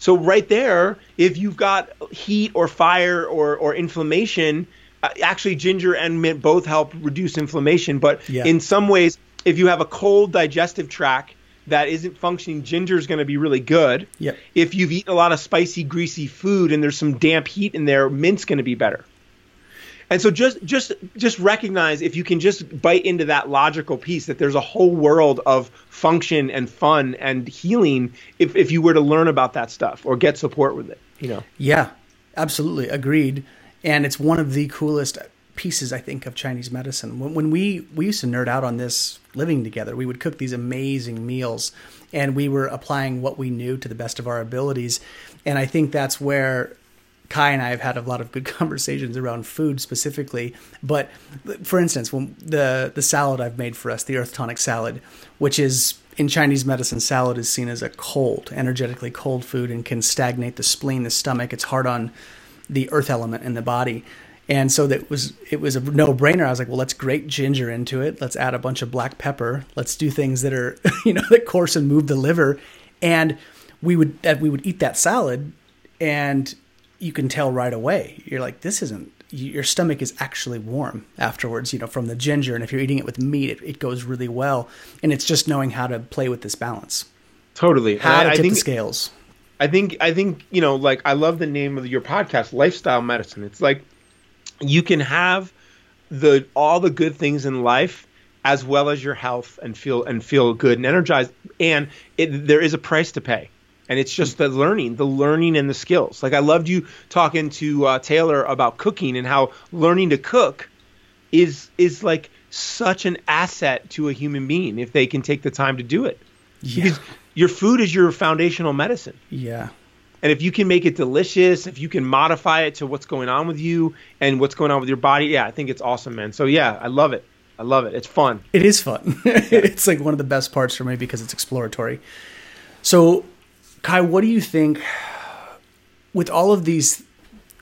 So right there, if you've got heat or fire or or inflammation, uh, actually ginger and mint both help reduce inflammation. But yeah. in some ways if you have a cold digestive tract that isn't functioning, ginger is going to be really good. Yep. If you've eaten a lot of spicy, greasy food and there's some damp heat in there, mint's going to be better. And so just just just recognize if you can just bite into that logical piece that there's a whole world of function and fun and healing if if you were to learn about that stuff or get support with it, you know. Yeah. Absolutely agreed. And it's one of the coolest pieces I think of Chinese medicine. When, when we we used to nerd out on this living together, we would cook these amazing meals, and we were applying what we knew to the best of our abilities. And I think that's where Kai and I have had a lot of good *laughs* conversations around food specifically. But for instance, when the the salad I've made for us, the Earth Tonic salad, which is in Chinese medicine, salad is seen as a cold, energetically cold food and can stagnate the spleen, the stomach. It's hard on the earth element in the body. And so that was it was a no brainer. I was like, well, let's grate ginger into it. Let's add a bunch of black pepper. Let's do things that are *laughs* you know that course and move the liver. And we would we would eat that salad, and you can tell right away. You're like, this isn't. Your stomach is actually warm afterwards, you know, from the ginger. And if you're eating it with meat, it, it goes really well. And it's just knowing how to play with this balance. Totally. How to I, tip think, the scales. I think I think you know, like I love the name of your podcast, Lifestyle Medicine. It's like you can have the all the good things in life as well as your health and feel and feel good and energized and it, there is a price to pay and it's just the learning the learning and the skills like i loved you talking to uh, taylor about cooking and how learning to cook is is like such an asset to a human being if they can take the time to do it yeah. because your food is your foundational medicine yeah and if you can make it delicious, if you can modify it to what's going on with you and what's going on with your body, yeah, I think it's awesome, man. So yeah, I love it. I love it. It's fun. It is fun. *laughs* it's like one of the best parts for me because it's exploratory. So, Kai, what do you think with all of these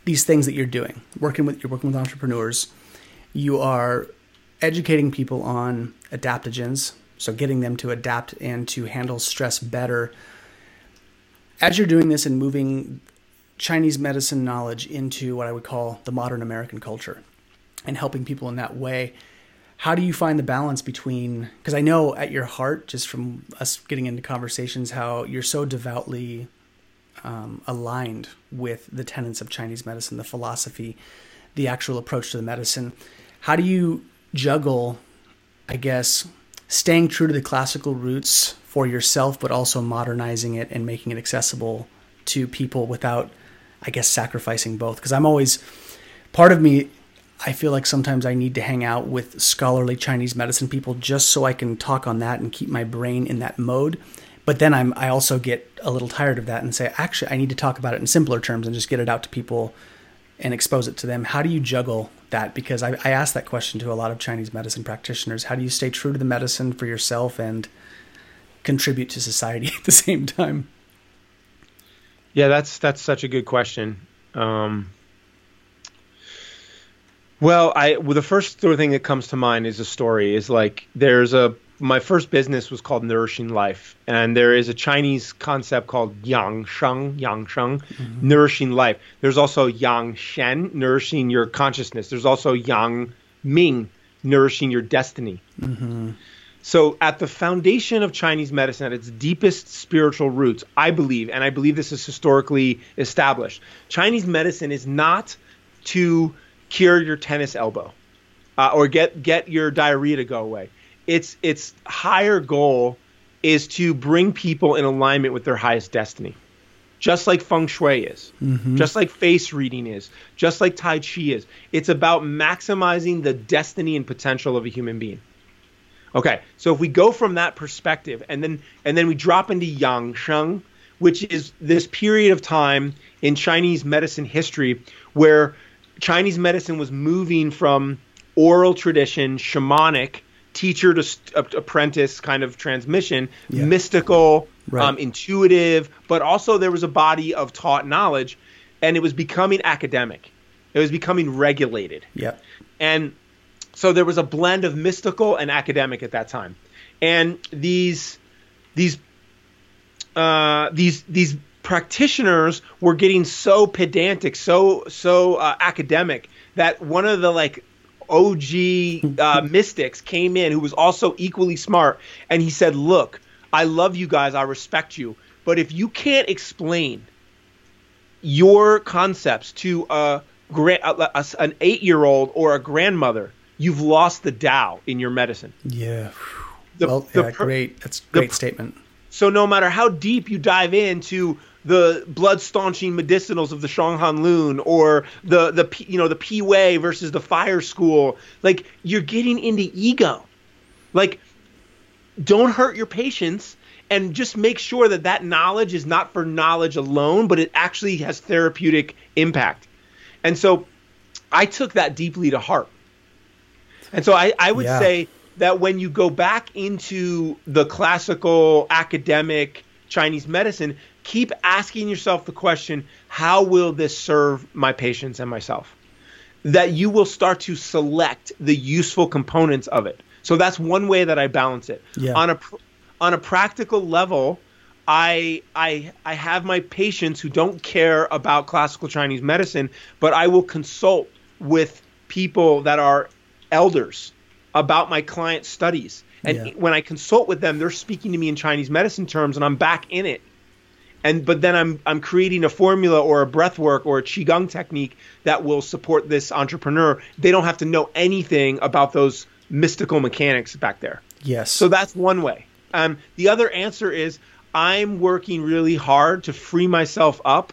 these things that you're doing? Working with you're working with entrepreneurs, you are educating people on adaptogens, so getting them to adapt and to handle stress better as you're doing this and moving Chinese medicine knowledge into what I would call the modern American culture and helping people in that way, how do you find the balance between? Because I know at your heart, just from us getting into conversations, how you're so devoutly um, aligned with the tenets of Chinese medicine, the philosophy, the actual approach to the medicine. How do you juggle, I guess, staying true to the classical roots for yourself, but also modernizing it and making it accessible to people without, I guess, sacrificing both. Because I'm always, part of me, I feel like sometimes I need to hang out with scholarly Chinese medicine people just so I can talk on that and keep my brain in that mode. But then I'm, I also get a little tired of that and say, actually, I need to talk about it in simpler terms and just get it out to people and expose it to them. How do you juggle that? Because I, I ask that question to a lot of Chinese medicine practitioners. How do you stay true to the medicine for yourself and contribute to society *laughs* at the same time? Yeah, that's that's such a good question. Um, well, I well, the first sort of thing that comes to mind is a story. Is like there's a my first business was called Nourishing Life, and there is a Chinese concept called Yang Sheng, Yang Sheng, mm-hmm. nourishing life. There's also Yang Shen, nourishing your consciousness. There's also Yang Ming, nourishing your destiny. Mm-hmm. So, at the foundation of Chinese medicine, at its deepest spiritual roots, I believe, and I believe this is historically established, Chinese medicine is not to cure your tennis elbow uh, or get get your diarrhea to go away its its higher goal is to bring people in alignment with their highest destiny. Just like feng shui is, mm-hmm. just like face reading is, just like tai chi is. It's about maximizing the destiny and potential of a human being. Okay, so if we go from that perspective and then and then we drop into yang sheng, which is this period of time in Chinese medicine history where Chinese medicine was moving from oral tradition, shamanic, teacher to st- apprentice kind of transmission, yeah. mystical, right. um, intuitive, but also there was a body of taught knowledge, and it was becoming academic. It was becoming regulated. Yeah. And so there was a blend of mystical and academic at that time, and these these uh, these these practitioners were getting so pedantic, so so uh, academic that one of the like OG uh, *laughs* mystics came in who was also equally smart, and he said, "Look, I love you guys, I respect you, but if you can't explain your concepts to a, a, an eight-year-old or a grandmother, you've lost the Tao in your medicine." Yeah. The, well, yeah, great. That's great statement. So no matter how deep you dive into the blood staunching medicinals of the Shanghan Lun or the the you know the Pi Wei versus the Fire School. Like you're getting into ego. Like don't hurt your patients and just make sure that that knowledge is not for knowledge alone, but it actually has therapeutic impact. And so I took that deeply to heart. And so I, I would yeah. say that when you go back into the classical academic Chinese medicine, keep asking yourself the question how will this serve my patients and myself? That you will start to select the useful components of it. So that's one way that I balance it. Yeah. On a on a practical level, I I I have my patients who don't care about classical Chinese medicine, but I will consult with people that are elders about my client studies. And yeah. when I consult with them, they're speaking to me in Chinese medicine terms and I'm back in it and but then I'm I'm creating a formula or a breath work or a qigong technique that will support this entrepreneur. They don't have to know anything about those mystical mechanics back there. Yes. So that's one way. Um, the other answer is I'm working really hard to free myself up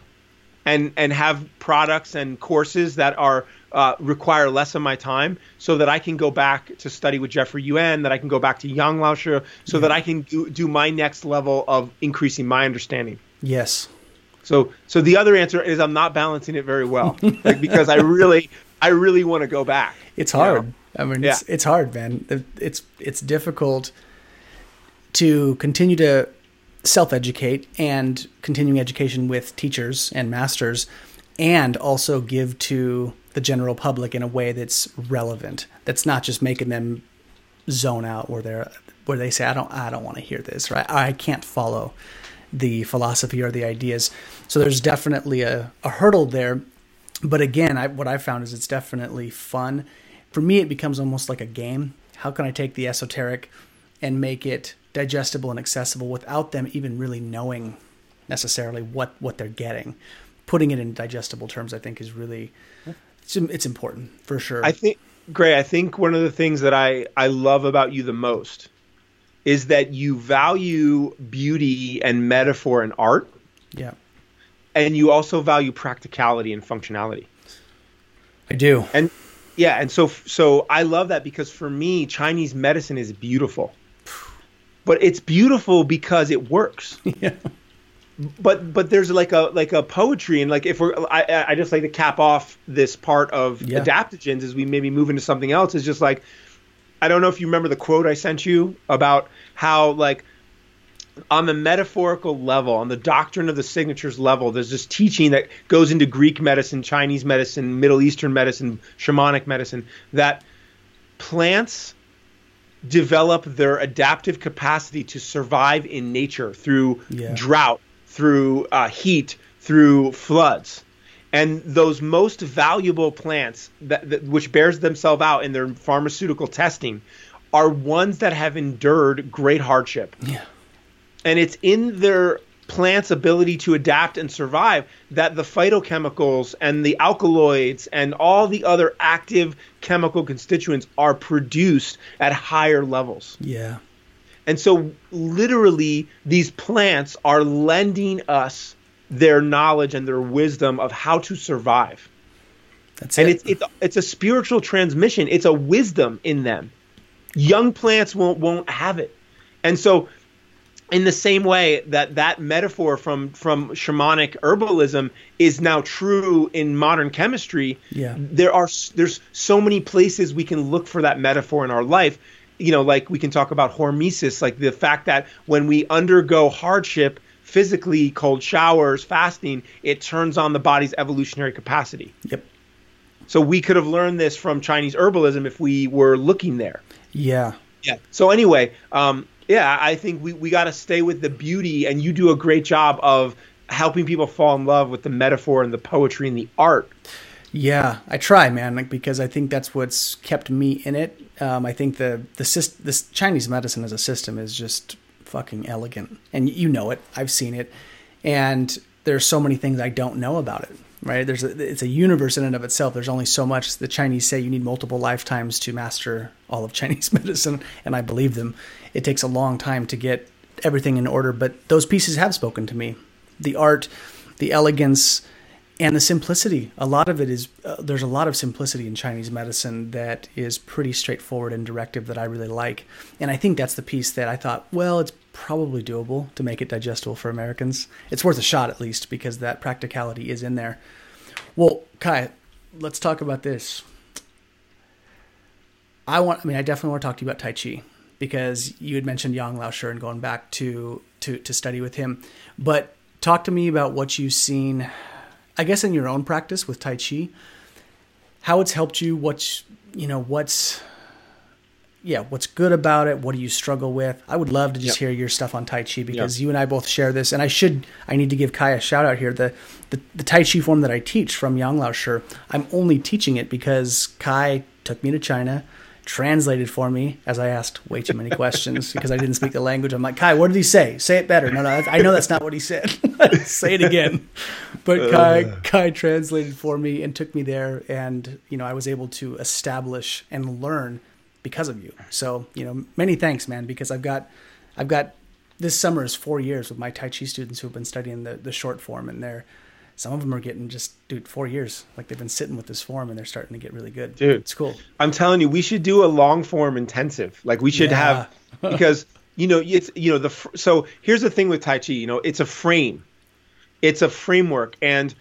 and and have products and courses that are uh, require less of my time so that I can go back to study with Jeffrey Yuen, that I can go back to Yang Laoshi, so yeah. that I can do, do my next level of increasing my understanding. Yes. So so the other answer is I'm not balancing it very well *laughs* like, because I really I really want to go back. It's hard. You know? I mean, yeah. it's, it's hard, man. It's it's difficult to continue to self-educate and continuing education with teachers and masters and also give to the general public in a way that's relevant. That's not just making them zone out where they're where they say I don't I don't want to hear this, right? I can't follow the philosophy or the ideas. So there's definitely a, a hurdle there. But again, I, what I found is it's definitely fun. For me, it becomes almost like a game. How can I take the esoteric and make it digestible and accessible without them even really knowing necessarily what, what they're getting? Putting it in digestible terms, I think, is really it's, it's important for sure. I think, Gray, I think one of the things that I, I love about you the most is that you value beauty and metaphor and art. Yeah. And you also value practicality and functionality. I do. And yeah, and so so I love that because for me Chinese medicine is beautiful. But it's beautiful because it works. *laughs* yeah. But but there's like a like a poetry and like if we're I I just like to cap off this part of yeah. adaptogens as we maybe move into something else is just like I don't know if you remember the quote I sent you about how like on the metaphorical level, on the doctrine of the signatures level, there's this teaching that goes into Greek medicine, Chinese medicine, Middle Eastern medicine, shamanic medicine, that plants develop their adaptive capacity to survive in nature through yeah. drought, through uh, heat, through floods. And those most valuable plants, that, that, which bears themselves out in their pharmaceutical testing, are ones that have endured great hardship. Yeah and it's in their plant's ability to adapt and survive that the phytochemicals and the alkaloids and all the other active chemical constituents are produced at higher levels. Yeah. And so literally these plants are lending us their knowledge and their wisdom of how to survive. That's and it. it's, it's it's a spiritual transmission. It's a wisdom in them. Young plants won't won't have it. And so in the same way that that metaphor from from shamanic herbalism is now true in modern chemistry yeah. there are there's so many places we can look for that metaphor in our life you know like we can talk about hormesis like the fact that when we undergo hardship physically cold showers fasting it turns on the body's evolutionary capacity. Yep. So we could have learned this from chinese herbalism if we were looking there. Yeah. Yeah. So anyway um, yeah, I think we, we got to stay with the beauty, and you do a great job of helping people fall in love with the metaphor and the poetry and the art. Yeah, I try, man, like, because I think that's what's kept me in it. Um, I think the the this Chinese medicine as a system is just fucking elegant, and you know it. I've seen it, and there's so many things I don't know about it right? There's a, it's a universe in and of itself. There's only so much. The Chinese say you need multiple lifetimes to master all of *laughs* Chinese medicine, and I believe them. It takes a long time to get everything in order, but those pieces have spoken to me. The art, the elegance, and the simplicity. A lot of it is uh, there's a lot of simplicity in Chinese medicine that is pretty straightforward and directive that I really like. And I think that's the piece that I thought, well, it's probably doable to make it digestible for Americans. It's worth a shot at least because that practicality is in there. Well, Kai, let's talk about this. I want I mean I definitely want to talk to you about Tai Chi because you had mentioned Yang Lao and going back to to to study with him. But talk to me about what you've seen I guess in your own practice with Tai Chi, how it's helped you, what's you know, what's yeah, what's good about it? What do you struggle with? I would love to just yep. hear your stuff on Tai Chi because yep. you and I both share this. And I should, I need to give Kai a shout out here. The, the, the Tai Chi form that I teach from Yang Lao Shi, I'm only teaching it because Kai took me to China, translated for me as I asked way too many questions because I didn't speak the language. I'm like, Kai, what did he say? Say it better. No, no, I know that's not what he said. *laughs* say it again. But Kai, uh. Kai translated for me and took me there. And, you know, I was able to establish and learn because of you. So, you know, many thanks, man, because I've got, I've got, this summer is four years with my Tai Chi students who've been studying the, the short form and they're, some of them are getting just, dude, four years. Like they've been sitting with this form and they're starting to get really good. Dude, it's cool. I'm telling you, we should do a long form intensive. Like we should yeah. have, *laughs* because, you know, it's, you know, the, so here's the thing with Tai Chi, you know, it's a frame, it's a framework. And,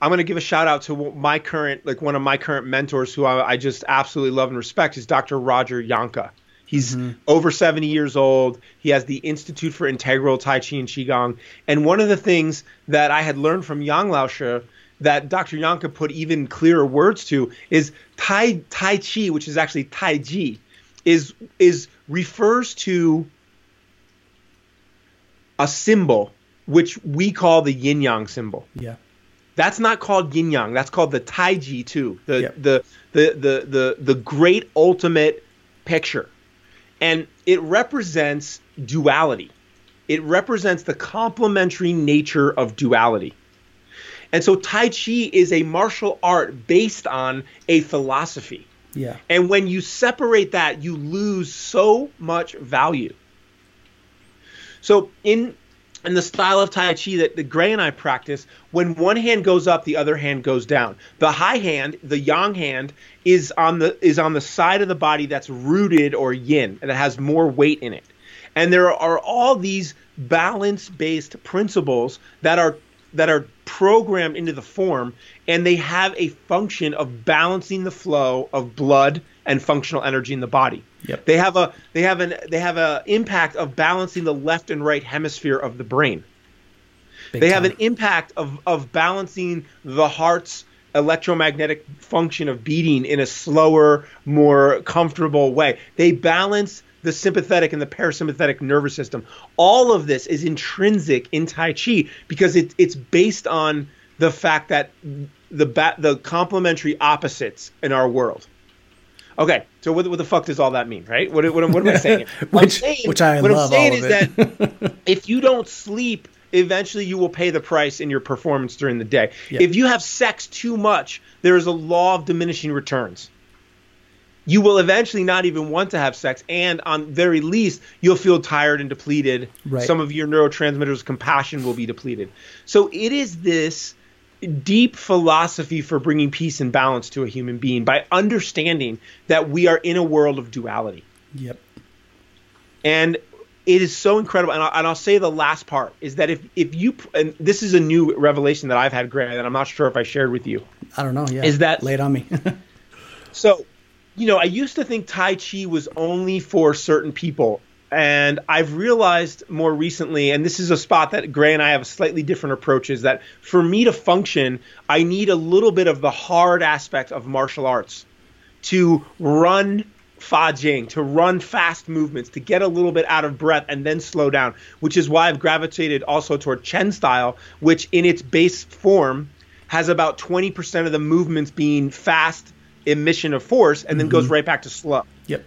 I'm going to give a shout out to my current, like one of my current mentors who I, I just absolutely love and respect is Dr. Roger Jahnke. He's mm-hmm. over 70 years old. He has the Institute for Integral Tai Chi and Qigong. And one of the things that I had learned from Yang Laoshi that Dr. Jahnke put even clearer words to is Tai Tai Chi, which is actually Tai Chi, is is refers to a symbol which we call the yin yang symbol. Yeah. That's not called yin yang. That's called the taiji tu. The, yep. the the the the the great ultimate picture, and it represents duality. It represents the complementary nature of duality. And so Tai Chi is a martial art based on a philosophy. Yeah. And when you separate that, you lose so much value. So in and the style of Tai Chi that the Gray and I practice, when one hand goes up, the other hand goes down. The high hand, the yang hand, is on the is on the side of the body that's rooted or yin, and it has more weight in it. And there are all these balance-based principles that are that are programmed into the form and they have a function of balancing the flow of blood and functional energy in the body. Yep. They have a they have an they have a impact of balancing the left and right hemisphere of the brain. Big they have an impact of of balancing the heart's electromagnetic function of beating in a slower, more comfortable way. They balance the sympathetic and the parasympathetic nervous system. All of this is intrinsic in Tai Chi because it, it's based on the fact that the ba- the complementary opposites in our world. Okay, so what, what the fuck does all that mean, right? What, what, what am I *laughs* saying? here? What I'm Which- saying- which I what love I'm saying is that *laughs* if you don't sleep, eventually you will pay the price in your performance during the day. Yep. If you have sex too much, there is a law of diminishing returns. You will eventually not even want to have sex, and on very least, you'll feel tired and depleted. Right. Some of your neurotransmitters, compassion, will be depleted. So it is this deep philosophy for bringing peace and balance to a human being by understanding that we are in a world of duality. Yep. And it is so incredible. And I'll, and I'll say the last part is that if, if you, and this is a new revelation that I've had, Grant, and I'm not sure if I shared with you. I don't know. Yeah. Is that- laid on me? *laughs* So, you know, I used to think Tai Chi was only for certain people. And I've realized more recently, and this is a spot that Gray and I have a slightly different approaches, that for me to function, I need a little bit of the hard aspect of martial arts to run fa jing, to run fast movements, to get a little bit out of breath and then slow down, which is why I've gravitated also toward Chen style, which in its base form has about 20% of the movements being fast emission of force and then goes mm-hmm. right back to slow. yep.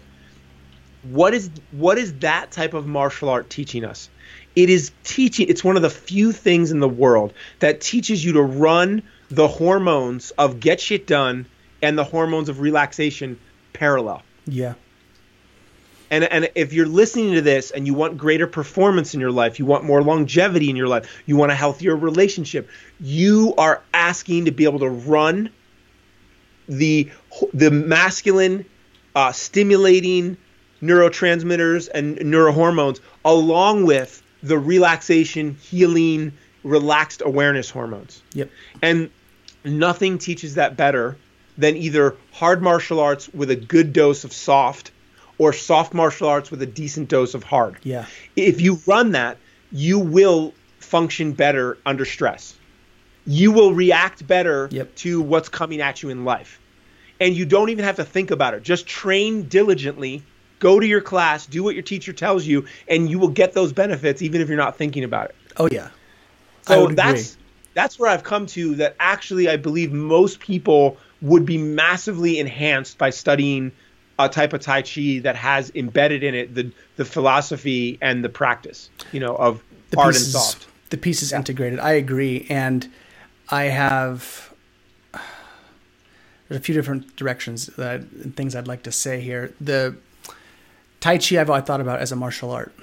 What is what is that type of martial art teaching us? It is teaching it's one of the few things in the world that teaches you to run the hormones of get shit done and the hormones of relaxation parallel. Yeah. And and if you're listening to this and you want greater performance in your life, you want more longevity in your life, you want a healthier relationship, you are asking to be able to run the the masculine uh, stimulating neurotransmitters and neurohormones along with the relaxation, healing, relaxed awareness hormones. Yep. And nothing teaches that better than either hard martial arts with a good dose of soft or soft martial arts with a decent dose of hard. Yeah. If you run that, you will function better under stress. You will react better Yep. to what's coming at you in life. And you don't even have to think about it. Just train diligently, go to your class, do what your teacher tells you, and you will get those benefits even if you're not thinking about it. Oh yeah. So that's that's where I've come to that actually I believe most people would be massively enhanced by studying a type of tai chi that has embedded in it the the philosophy and the practice, you know, of the hard pieces, and soft. The piece is integrated. I agree, and I have there's a few different directions that and things I'd like to say here. The Tai Chi I've always thought about as a martial art.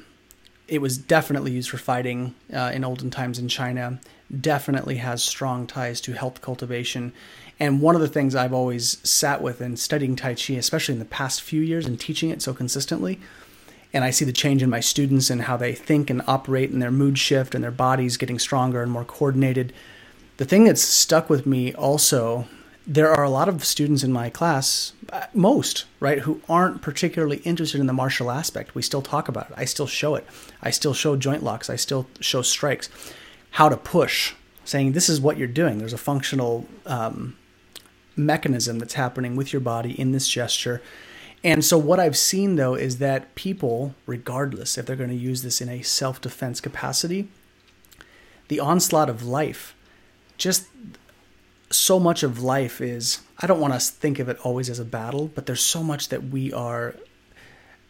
It was definitely used for fighting uh, in olden times in China. Definitely has strong ties to health cultivation. And one of the things I've always sat with in studying Tai Chi, especially in the past few years and teaching it so consistently, and I see the change in my students and how they think and operate and their mood shift and their bodies getting stronger and more coordinated. The thing that's stuck with me also, there are a lot of students in my class, uh, most, right, who aren't particularly interested in the martial aspect. We still talk about it. I still show it. I still show joint locks. I still show strikes. How to push, saying this is what you're doing. There's a functional um, mechanism that's happening with your body in this gesture. And so, what I've seen though is that people, regardless if they're going to use this in a self defense capacity, the onslaught of life, just so much of life is, I don't want to think of it always as a battle, but there's so much that we are.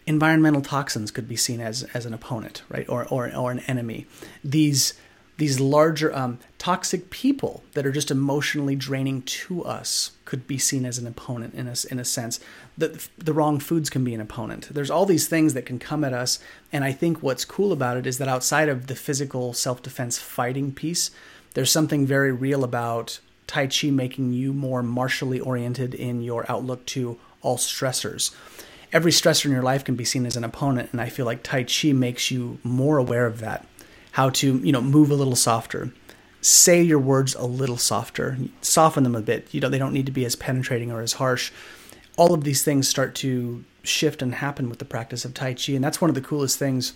Environmental toxins could be seen as, as an opponent, right, or, or, or an enemy. These these larger um, toxic people that are just emotionally draining to us could be seen as an opponent in a, in a sense. The, the wrong foods can be an opponent. There's all these things that can come at us. And I think what's cool about it is that outside of the physical self defense fighting piece, there's something very real about Tai Chi making you more martially oriented in your outlook to all stressors. Every stressor in your life can be seen as an opponent. And I feel like Tai Chi makes you more aware of that how to you know move a little softer say your words a little softer, soften them a bit. You know, they don't need to be as penetrating or as harsh. All of these things start to shift and happen with the practice of Tai Chi. And that's one of the coolest things.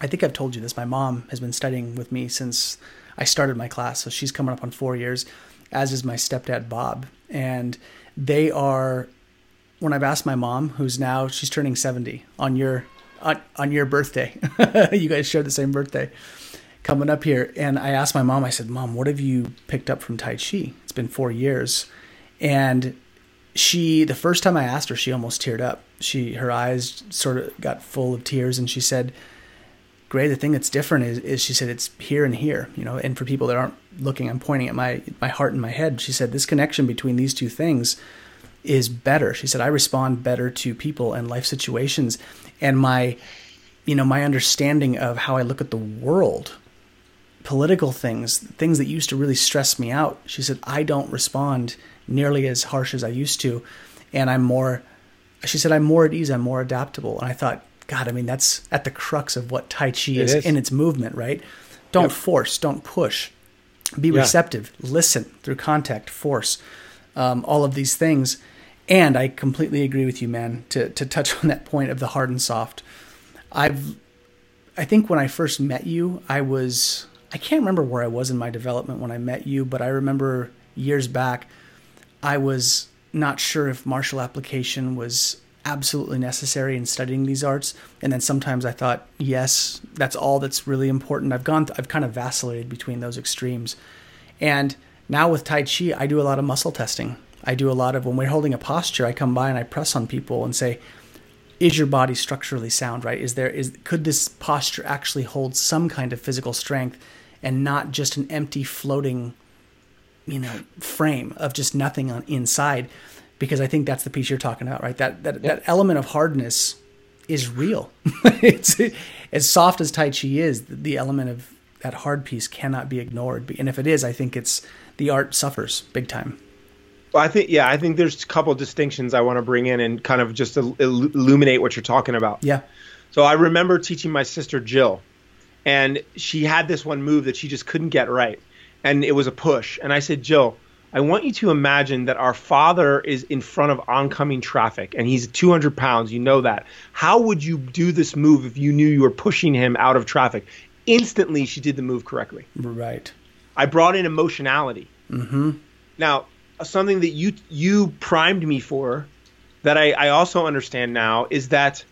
I think I've told you this. My mom has been studying with me since I started my class. So she's coming up on four years, as is my stepdad, Bob. And they are, when I've asked my mom, who's now, she's turning 70 on your, on, on your birthday. *laughs* you guys share the same birthday coming up here. And I asked my mom, I said, Mom, what have you picked up from Tai Chi? It's been four years. And she, the first time I asked her, she almost teared up. She, her eyes sort of got full of tears. And she said, Gray, the thing that's different is, is she said, it's here and here, you know, and for people that aren't looking, I'm pointing at my, my heart and my head. She said, this connection between these two things is better. She said, I respond better to people and life situations. And my, you know, my understanding of how I look at the world political things, things that used to really stress me out. She said, I don't respond nearly as harsh as I used to. And I'm more, she said, I'm more at ease, I'm more adaptable. And I thought, God, I mean, that's at the crux of what Tai Chi is, is, in its movement, right? Don't yep. force, don't push. Be yeah. receptive, listen through contact, force, um, all of these things. And I completely agree with you, man, to, to touch *laughs* on that point of the hard and soft. I've, I think when I first met you, I was I can't remember where I was in my development when I met you, but I remember years back, I was not sure if martial application was absolutely necessary in studying these arts. And then sometimes I thought, yes, that's all that's really important. I've gone, th- I've kind of vacillated between those extremes. And now with Tai Chi, I do a lot of muscle testing. I do a lot of when we're holding a posture, I come by and I press on people and say, is your body structurally sound, right? Is there is could this posture actually hold some kind of physical strength? and not just an empty floating you know frame of just nothing on inside because i think that's the piece you're talking about right that that, that element of hardness is real *laughs* it's as soft as tai chi is the element of that hard piece cannot be ignored and if it is i think it's the art suffers big time well, I think yeah, I think there's a couple distinctions I want to bring in and kind of just illuminate what you're talking about. Yeah. So I remember teaching my sister Jill, and she had this one move that she just couldn't get right, and it was a push. And I said, Jill, I want you to imagine that our father is in front of oncoming traffic, and he's 200 pounds. You know that. How would you do this move if you knew you were pushing him out of traffic? Instantly, she did the move correctly. Right. I brought in emotionality. Mm-hmm. Now, something that you you primed me for, that I, I also understand now is that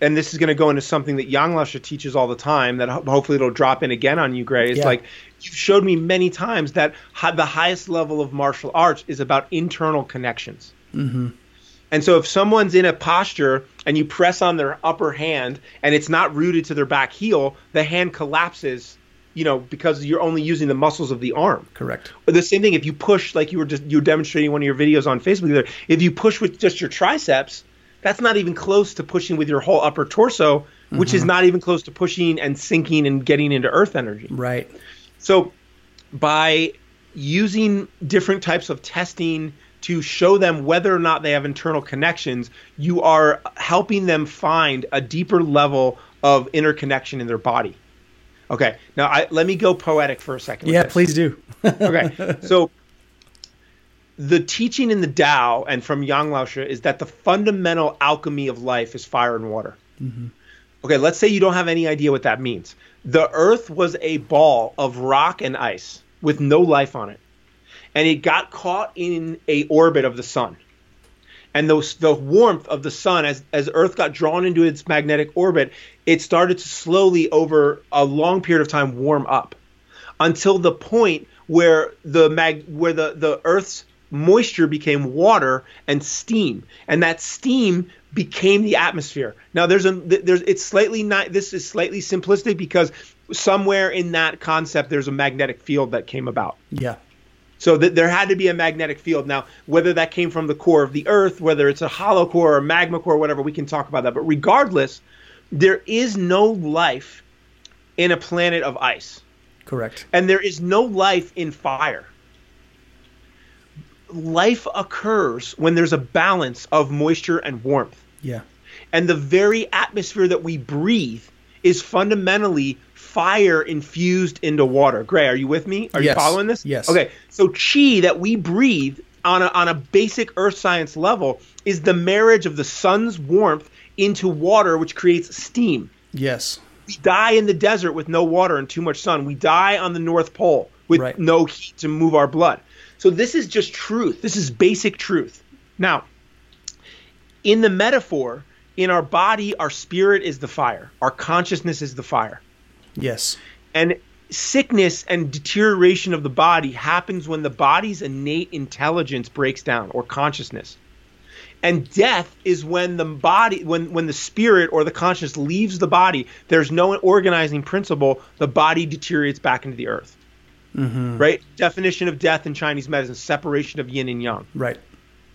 and this is going to go into something that Yang Laoshi teaches all the time that hopefully it'll drop in again on you, Gray. It's yeah. like you've showed me many times that the highest level of martial arts is about internal connections. Mm-hmm. And so if someone's in a posture and you press on their upper hand and it's not rooted to their back heel, the hand collapses, you know, because you're only using the muscles of the arm. Correct. Or the same thing if you push like you were just you were demonstrating one of your videos on Facebook if you push with just your triceps, that's not even close to pushing with your whole upper torso, which mm-hmm. is not even close to pushing and sinking and getting into earth energy. Right. So by using different types of testing to show them whether or not they have internal connections, you are helping them find a deeper level of interconnection in their body. Okay, now I, let me go poetic for a second. Yeah, please do. *laughs* okay, so the teaching in the Tao and from Yang Laoshi is that the fundamental alchemy of life is fire and water. Mm-hmm. Okay, let's say you don't have any idea what that means. The Earth was a ball of rock and ice with no life on it, and it got caught in a orbit of the sun. And the, the warmth of the sun, as, as Earth got drawn into its magnetic orbit, it started to slowly, over a long period of time, warm up. Until the point where the mag where the, the Earth's moisture became water and steam, and that steam became the atmosphere. Now there's a there's it's slightly not this is slightly simplistic because somewhere in that concept there's a magnetic field that came about. Yeah. So th- there had to be a magnetic field. Now, whether that came from the core of the Earth, whether it's a hollow core or a magma core, or whatever, we can talk about that. But regardless, there is no life in a planet of ice. Correct. And there is no life in fire life occurs when there's a balance of moisture and warmth. Yeah. And the very atmosphere that we breathe is fundamentally fire infused into water. Gray, are you with me? Are yes. you following this? Yes. Okay. So chi that we breathe on a, on a basic earth science level is the marriage of the sun's warmth into water, which creates steam. Yes. We die in the desert with no water and too much sun. We die on the North Pole with right. no heat to move our blood. So this is just truth. This is basic truth. Now, in the metaphor, in our body, our spirit is the fire, our consciousness is the fire. Yes. And sickness and deterioration of the body happens when the body's innate intelligence breaks down or consciousness. And death is when the body when when the spirit or the conscious leaves the body, there's no organizing principle, the body deteriorates back into the earth. Mm-hmm. Right? Definition of death in Chinese medicine, separation of yin and yang. Right.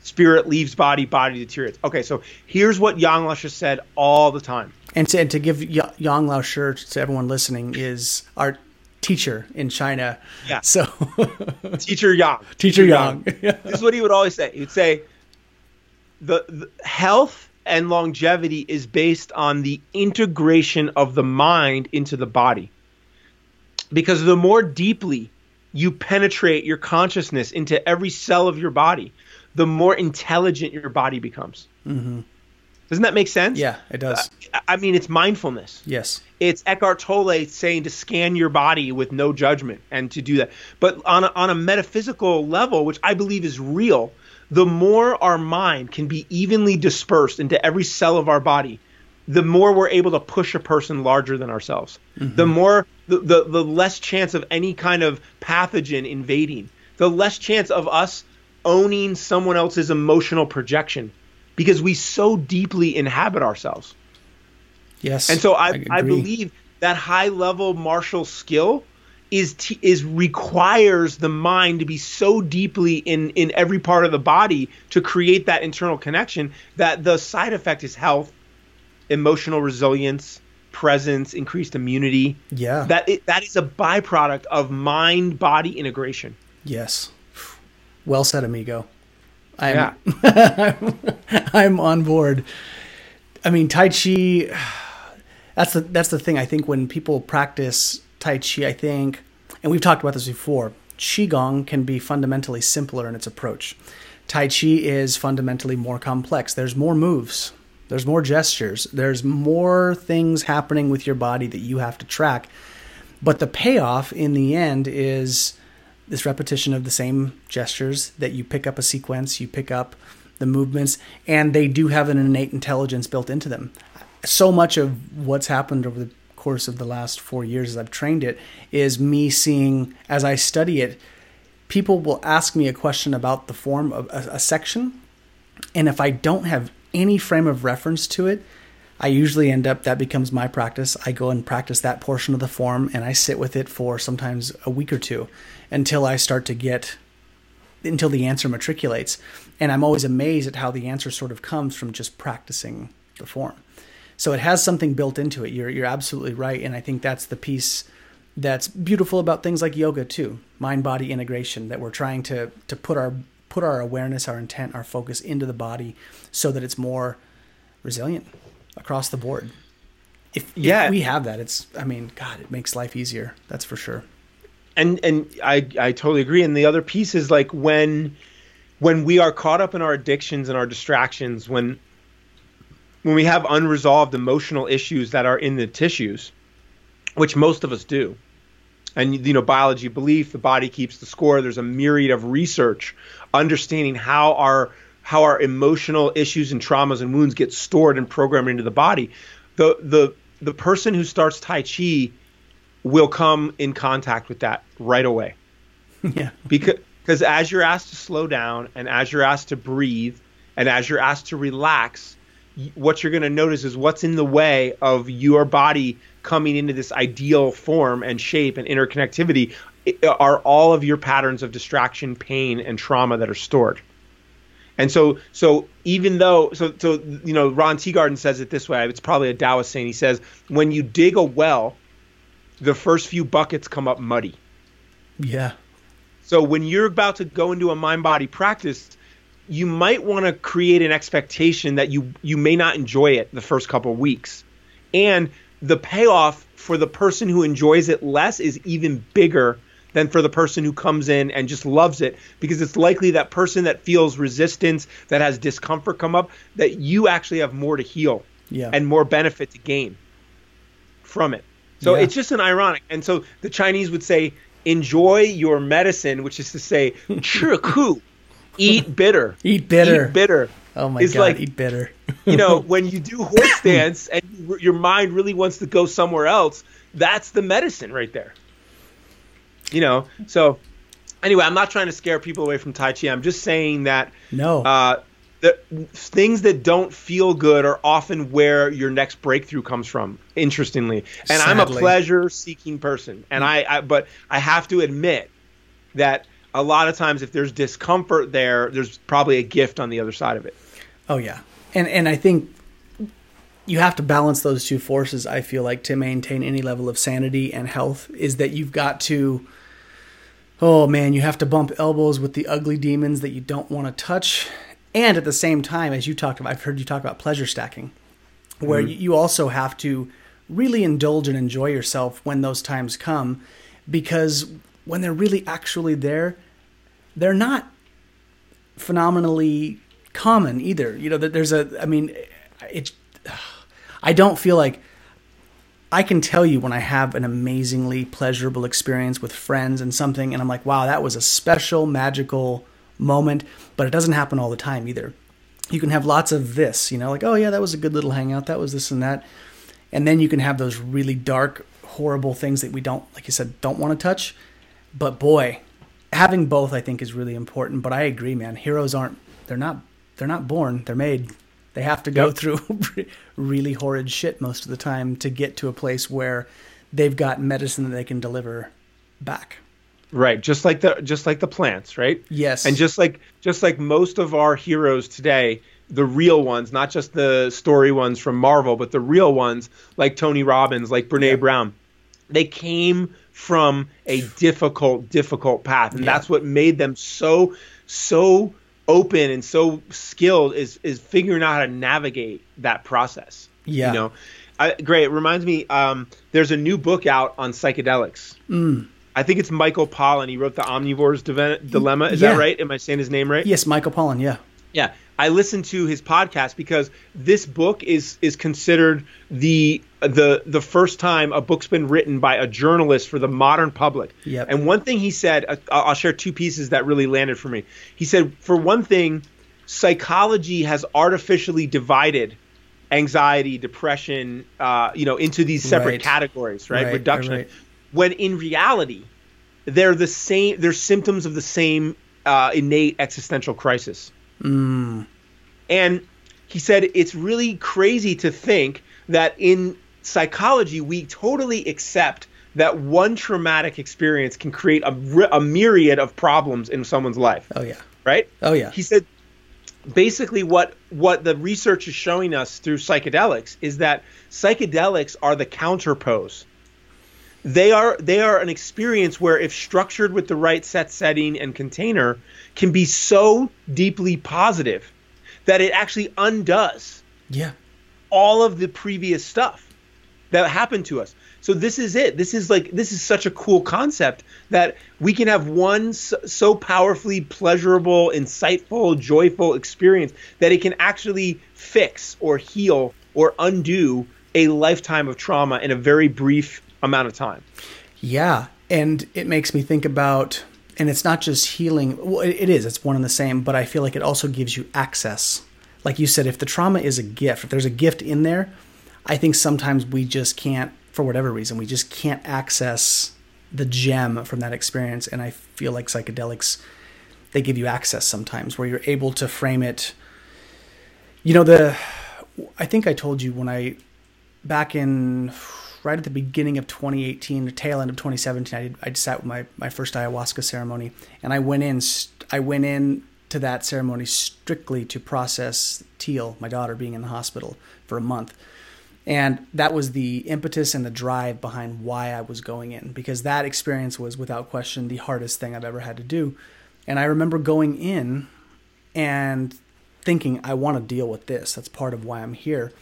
Spirit leaves body, body deteriorates. Okay, so here's what Yang Laoshi said all the time. And to, and to give Yang Laoshi to everyone listening is our teacher in China. Yeah. So *laughs* teacher Yang. Teacher, Yang. *laughs* this is what he would always say. He'd say the, the health and longevity is based on the integration of the mind into the body. Because the more deeply you penetrate your consciousness into every cell of your body, the more intelligent your body becomes. Mm-hmm. Doesn't that make sense? Yeah, it does. I, I mean, it's mindfulness. Yes. It's Eckhart Tolle saying to scan your body with no judgment and to do that. But on a, on a metaphysical level, which I believe is real, the more our mind can be evenly dispersed into every cell of our body, the more we're able to push a person larger than ourselves. Mm-hmm. The more, the, the, the less chance of any kind of pathogen invading, the less chance of us owning someone else's emotional projection because we so deeply inhabit ourselves. Yes. And so I, I, I believe that high level martial skill is t- is requires the mind to be so deeply in in every part of the body to create that internal connection that the side effect is health, emotional resilience, presence, increased immunity. Yeah. That it, that is a byproduct of mind body integration. Yes. Well said, amigo. I'm, yeah. *laughs* I'm on board. I mean, Tai Chi. *sighs* That's the that's the thing. I think when people practice Tai Chi, I think, and we've talked about this before. Qigong can be fundamentally simpler in its approach. Tai Chi is fundamentally more complex. There's more moves. There's more gestures. There's more things happening with your body that you have to track. But the payoff in the end is this repetition of the same gestures that you pick up a sequence, you pick up the movements, and they do have an innate intelligence built into them. So much of what's happened over the course of the last four years as I've trained it is me seeing, as I study it, people will ask me a question about the form of a, a section, and if I don't have any frame of reference to it, I usually end up that becomes my practice. I go and practice that portion of the form and I sit with it for sometimes a week or two until I start to get until the answer matriculates. And I'm always amazed at how the answer sort of comes from just practicing the form. So it has something built into it. You're you're absolutely right and I think that's the piece that's beautiful about things like yoga too. Mind body integration that we're trying to to put our put our awareness, our intent, our focus into the body so that it's more resilient across the board. If, yeah. if we have that, it's I mean, God, it makes life easier. That's for sure. And and I I totally agree. And the other piece is like when when we are caught up in our addictions and our distractions, when when we have unresolved emotional issues that are in the tissues, which most of us do. And you know, biology belief, the body keeps the score. There's a myriad of research understanding how our how our emotional issues and traumas and wounds get stored and programmed into the body. The the the person who starts Tai Chi will come in contact with that right away. *laughs* Yeah. Because because as you're asked to slow down and as you're asked to breathe and as you're asked to relax, what you're going to notice is what's in the way of your body coming into this ideal form and shape and interconnectivity are all of your patterns of distraction, pain, and trauma that are stored. And so, so even though, so, so you know, Ron Teeguarden says it this way. It's probably a Taoist saying. He says, when you dig a well, the first few buckets come up muddy. Yeah. So when you're about to go into a mind-body practice, you might want to create an expectation that you you may not enjoy it the first couple of weeks, and the payoff for the person who enjoys it less is even bigger than for the person who comes in and just loves it because it's likely that person that feels resistance that has discomfort come up that you actually have more to heal yeah. and more benefit to gain from it so Yeah. it's just an ironic and so the chinese would say enjoy your medicine which is to say *laughs* ku eat *laughs* bitter Eat bitter. eat bitter Oh my is god, like eat bitter. you know, *laughs* when you do horse dance and you- your mind really wants to go somewhere else, that's the medicine right there. You know, so anyway, I'm not trying to scare people away from Tai Chi. I'm just saying that No. uh, the things that don't feel good are often where your next breakthrough comes from. Interestingly, and I'm a pleasure-seeking person, and I, I, but I have to admit that a lot of times, if there's discomfort there, there's probably a gift on the other side of it. Oh yeah, and and I think you have to balance those two forces. I feel like to maintain any level of sanity and health is that you've got to. Oh man, you have to bump elbows with the ugly demons that you don't want to touch, and at the same time, as you talked about, I've heard you talk about pleasure stacking, where you you also have to really indulge and enjoy yourself when those times come, because when they're really actually there, they're not phenomenally common either. You know, that there's a, I mean, it, I don't feel like I can tell you when I have an amazingly pleasurable experience with friends and something, and I'm like, wow, that was a special, magical moment, but it doesn't happen all the time either. You can have lots of this, you know, like, oh yeah, that was a good little hangout, that was this and that. And then you can have those really dark, horrible things that we don't, like you said, don't want to touch. But boy, having both I think is really important. But I agree, man. Heroes aren't they're not they're not born. They're made. They have to go Yep. through *laughs* really horrid shit most of the time to get to a place where they've got medicine that they can deliver back. Right, just like the just like the plants, right? Yes. And just like just like most of our heroes today, the real ones, not just the story ones from Marvel, but the real ones like Tony Robbins, like Brene Yeah. Brown, they came from a difficult, difficult path, and Yeah. that's what made them so so open and so skilled is is figuring out how to navigate that process. Yeah. You know, I, great. It reminds me. Um, there's a new book out on psychedelics. Mm. I think it's Michael Pollan. He wrote the Omnivore's Dilemma. Is Yeah. that right? Am I saying his name right? Yes, Michael Pollan, yeah. Yeah. I listened to his podcast because this book is is considered the the the first time a book's been written by a journalist for the modern public. Yep. And one thing he said, uh, I'll share two pieces that really landed for me. He said, for one thing, psychology has artificially divided anxiety, depression, uh, you know, into these separate Right. categories, right? Right, Reduction. right. When in reality, they're the same. They're symptoms of the same uh, innate existential crisis. And he said it's really crazy to think that in psychology we totally accept that one traumatic experience can create a, a myriad of problems in someone's life, Oh yeah. right? Oh yeah. He said basically what what the research is showing us through psychedelics is that psychedelics are the counterpose. They are they are an experience where if structured with the right set setting and container can be so deeply positive that it actually undoes yeah. all of the previous stuff that happened to us. So this is it. This is like this is such a cool concept that we can have one so, so powerfully pleasurable, insightful, joyful experience that it can actually fix or heal or undo a lifetime of trauma in a very brief amount of time. Yeah, and it makes me think about, and it's not just healing. Well, it is. It's one and the same. But I feel like it also gives you access. Like you said, if the trauma is a gift, if there's a gift in there, I think sometimes we just can't, for whatever reason, we just can't access the gem from that experience. And I feel like psychedelics, they give you access sometimes where you're able to frame it. You know the, I think I told you when I, back in right at the beginning of 2018, the tail end of 2017, I, I sat with my, my first ayahuasca ceremony, and I went in. I went in to that ceremony strictly to process Teal, my daughter, being in the hospital for a month, and that was the impetus and the drive behind why I was going in because that experience was without question the hardest thing I've ever had to do, and I remember going in and thinking I want to deal with this. That's part of why I'm here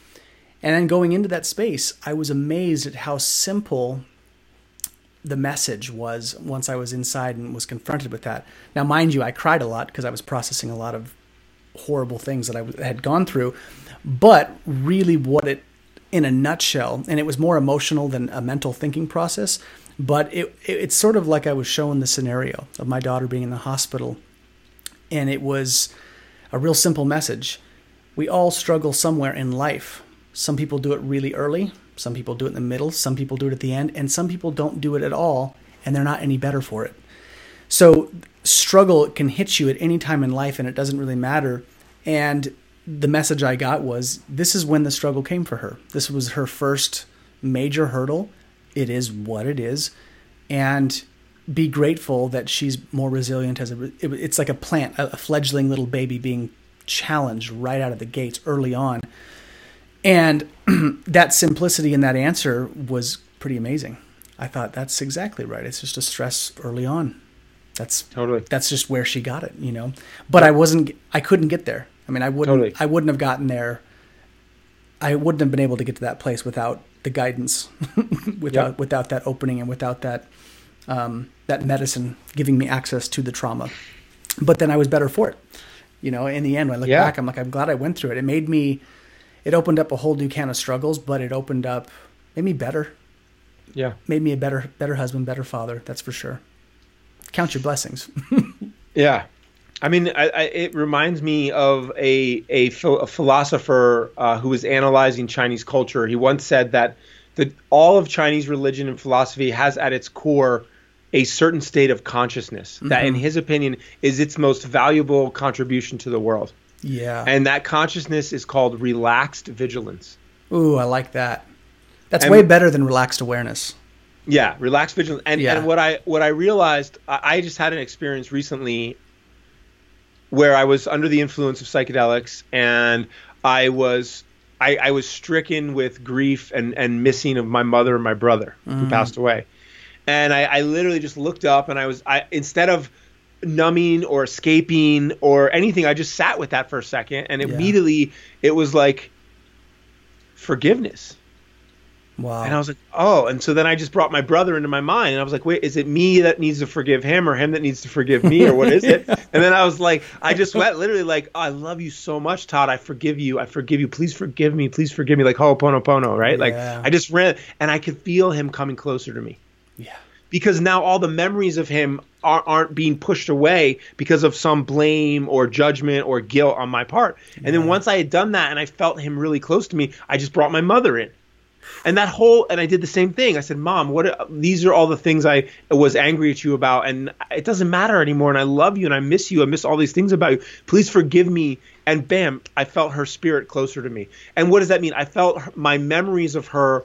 And then going into that space, I was amazed at how simple the message was once I was inside and was confronted with that. Now, mind you, I cried a lot because I was processing a lot of horrible things that I had gone through. But really, what it, in a nutshell, and it was more emotional than a mental thinking process, but it, it it's sort of like I was shown the scenario of my daughter being in the hospital. And it was a real simple message. We all struggle somewhere in life. Some people do it really early, some people do it in the middle, some people do it at the end, and some people don't do it at all and they're not any better for it. So, struggle can hit you at any time in life and it doesn't really matter. And the message I got was this is when the struggle came for her. This was her first major hurdle. It is what it is. And be grateful that she's more resilient as a it's like a plant, a fledgling little baby being challenged right out of the gates early on and *clears throat* that simplicity in that answer was pretty amazing. I thought that's exactly right. It's just a stress early on. That's totally. That's just where she got it, you know. But I wasn't. I couldn't get there. I mean, I wouldn't. Totally. I wouldn't have gotten there. I wouldn't have been able to get to that place without the guidance, *laughs* without yep. without that opening, and without that um, that medicine giving me access to the trauma. But then I was better for it. You know, in the end, when I look yeah. back, I'm like, I'm glad I went through it. It made me it opened up a whole new can of struggles, but it opened up made me better. Yeah. Made me a better better husband, better father, that's for sure. Count your blessings. *laughs* yeah. I mean, I, I, it reminds me of a a, a philosopher uh, who was analyzing Chinese culture. He once said that the, all of Chinese religion and philosophy has at its core a certain state of consciousness mm-hmm. that, in his opinion, is its most valuable contribution to the world. Yeah. And that consciousness is called relaxed vigilance. Ooh, I like that. That's and, way better than relaxed awareness. Yeah, relaxed vigilance. And, yeah. and what I what I realized, I just had an experience recently where I was under the influence of psychedelics and I was I, I was stricken with grief and, and missing of my mother and my brother mm. who passed away. And I, I literally just looked up and I was I instead of numbing or escaping or anything. I just sat with that for a second, and yeah. immediately it was like forgiveness. Wow. And I was like, oh. And so then I just brought my brother into my mind. And I was like, wait, is it me that needs to forgive him or him that needs to forgive me or what is it? *laughs* and then I was like, I just went literally like, oh, I love you so much, Todd. I forgive you. I forgive you. Please forgive me. Please forgive me. Like Ho'oponopono, right? Yeah. Like I just ran and I could feel him coming closer to me. Yeah because now all the memories of him are, not being pushed away because of some blame or judgment or guilt on my part. And then once I had done that and I felt him really close to me, I just brought my mother in. And that whole and I did the same thing. I said, "Mom, what these are all the things I was angry at you about and it doesn't matter anymore and I love you and I miss you. I miss all these things about you. Please forgive me." And bam, I felt her spirit closer to me. And what does that mean? I felt my memories of her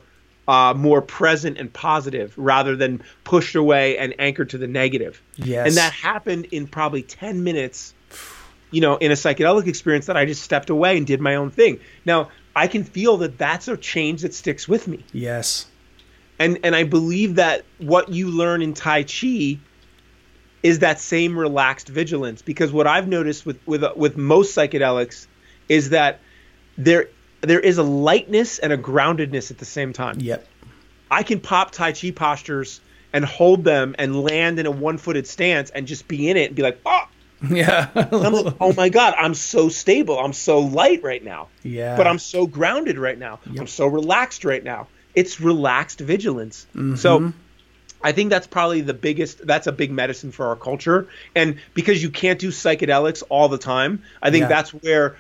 uh, more present and positive rather than pushed away and anchored to the negative. Yes. And that happened in probably 10 minutes, you know, in a psychedelic experience that I just stepped away and did my own thing. Now, I can feel that that's a change that sticks with me. Yes. And and I believe that what you learn in Tai Chi is that same relaxed vigilance because what I've noticed with with with most psychedelics is that there there is a lightness and a groundedness at the same time. Yep. I can pop Tai Chi postures and hold them and land in a one footed stance and just be in it and be like, oh. *laughs* Yeah. like, oh my God, I'm so stable. I'm so light right now. Yeah. But I'm so grounded right now. Yep. I'm so relaxed right now. It's relaxed vigilance. Mm-hmm. So I think that's probably the biggest. That's a big medicine for our culture, and because you can't do psychedelics all the time, I think yeah. that's where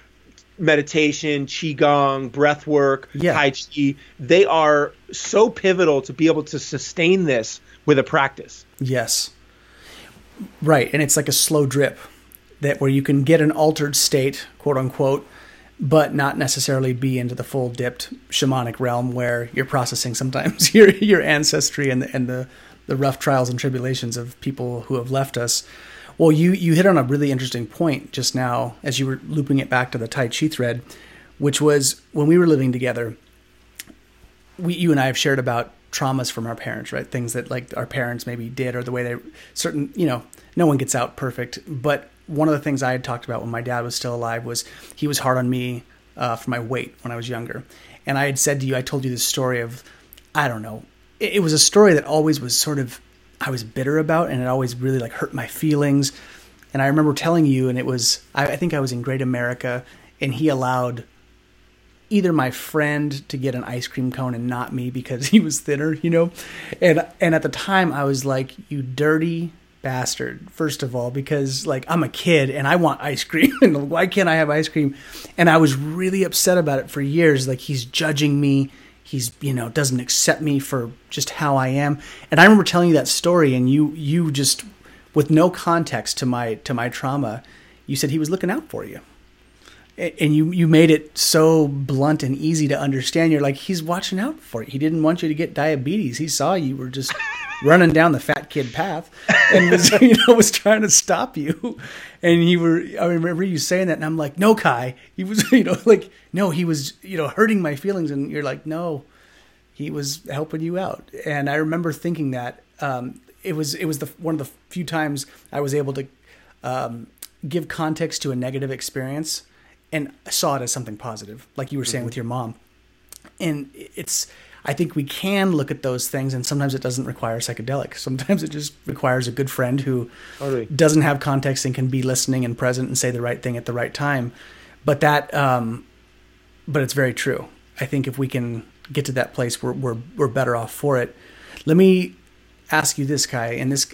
meditation, qigong, breath work, yeah. tai chi, they are so pivotal to be able to sustain this with a practice. Yes. Right, and it's like a slow drip that where you can get an altered state, quote unquote, but not necessarily be into the full dipped shamanic realm where you're processing sometimes *laughs* your your ancestry and the, and the the rough trials and tribulations of people who have left us well, you you hit on a really interesting point just now as you were looping it back to the Tai Chi thread, which was when we were living together. We, you and I have shared about traumas from our parents, right? Things that like our parents maybe did or the way they certain, you know, no one gets out perfect. But one of the things I had talked about when my dad was still alive was he was hard on me uh, for my weight when I was younger. and I had said to you, I told you this story of, I don't know, it, it was a story that always was sort of, I was bitter about, and it always really like hurt my feelings. And I remember telling you, and it was, I, I think I was in Great America, and he allowed either my friend to get an ice cream cone and not me because *laughs* he was thinner, you know. And and at the time I was like, you dirty bastard first of all because like i'm a kid and i want ice cream *laughs* and why can't i have ice cream and i was really upset about it for years like he's judging me he's you know doesn't accept me for just how i am and i remember telling you that story and you you just with no context to my to my trauma you said he was looking out for you and you you made it so blunt and easy to understand. You're like, he's watching out for you. He didn't want you to get diabetes. He saw you were just *laughs* running down the fat kid path and was *laughs* you know was trying to stop you. And you were I remember you saying that, and I'm like, no, Kai. He was *laughs* you know like no, he was you know hurting my feelings, and you're like, no, he was helping you out. And I remember thinking that um, it was it was the one of the few times I was able to um, give context to a negative experience and saw it as something positive, like you were saying mm-hmm. with your mom. And it's, I think we can look at those things, and sometimes it doesn't require psychedelic. Sometimes it just requires a good friend who totally. doesn't have context and can be listening and present and say the right thing at the right time. But that, um, but it's very true. I think if we can get to that place, we're we're we're better off for it. Let me ask you this, Kai, and this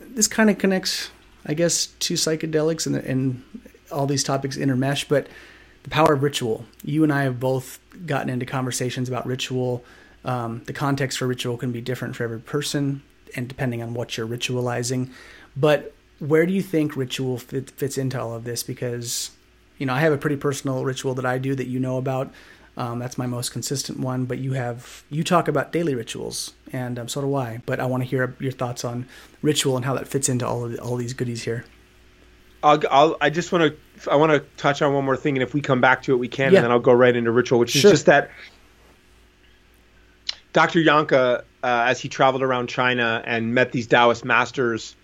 this kind of connects, I guess, to psychedelics and and all these topics intermesh, but the power of ritual. You and I have both gotten into conversations about ritual. Um, the context for ritual can be different for every person, and depending on what you're ritualizing. But where do you think ritual fit, fits into all of this? Because you know, I have a pretty personal ritual that I do that you know about. Um, that's my most consistent one. But you have you talk about daily rituals, and um, so do I. But I want to hear your thoughts on ritual and how that fits into all of the, all these goodies here. I'll, I'll, i just want to I want to touch on one more thing, and if we come back to it, we can, yeah. and then I'll go right into ritual, which sure. is just that Dr. Jahnke, uh, as he traveled around China and met these Taoist masters,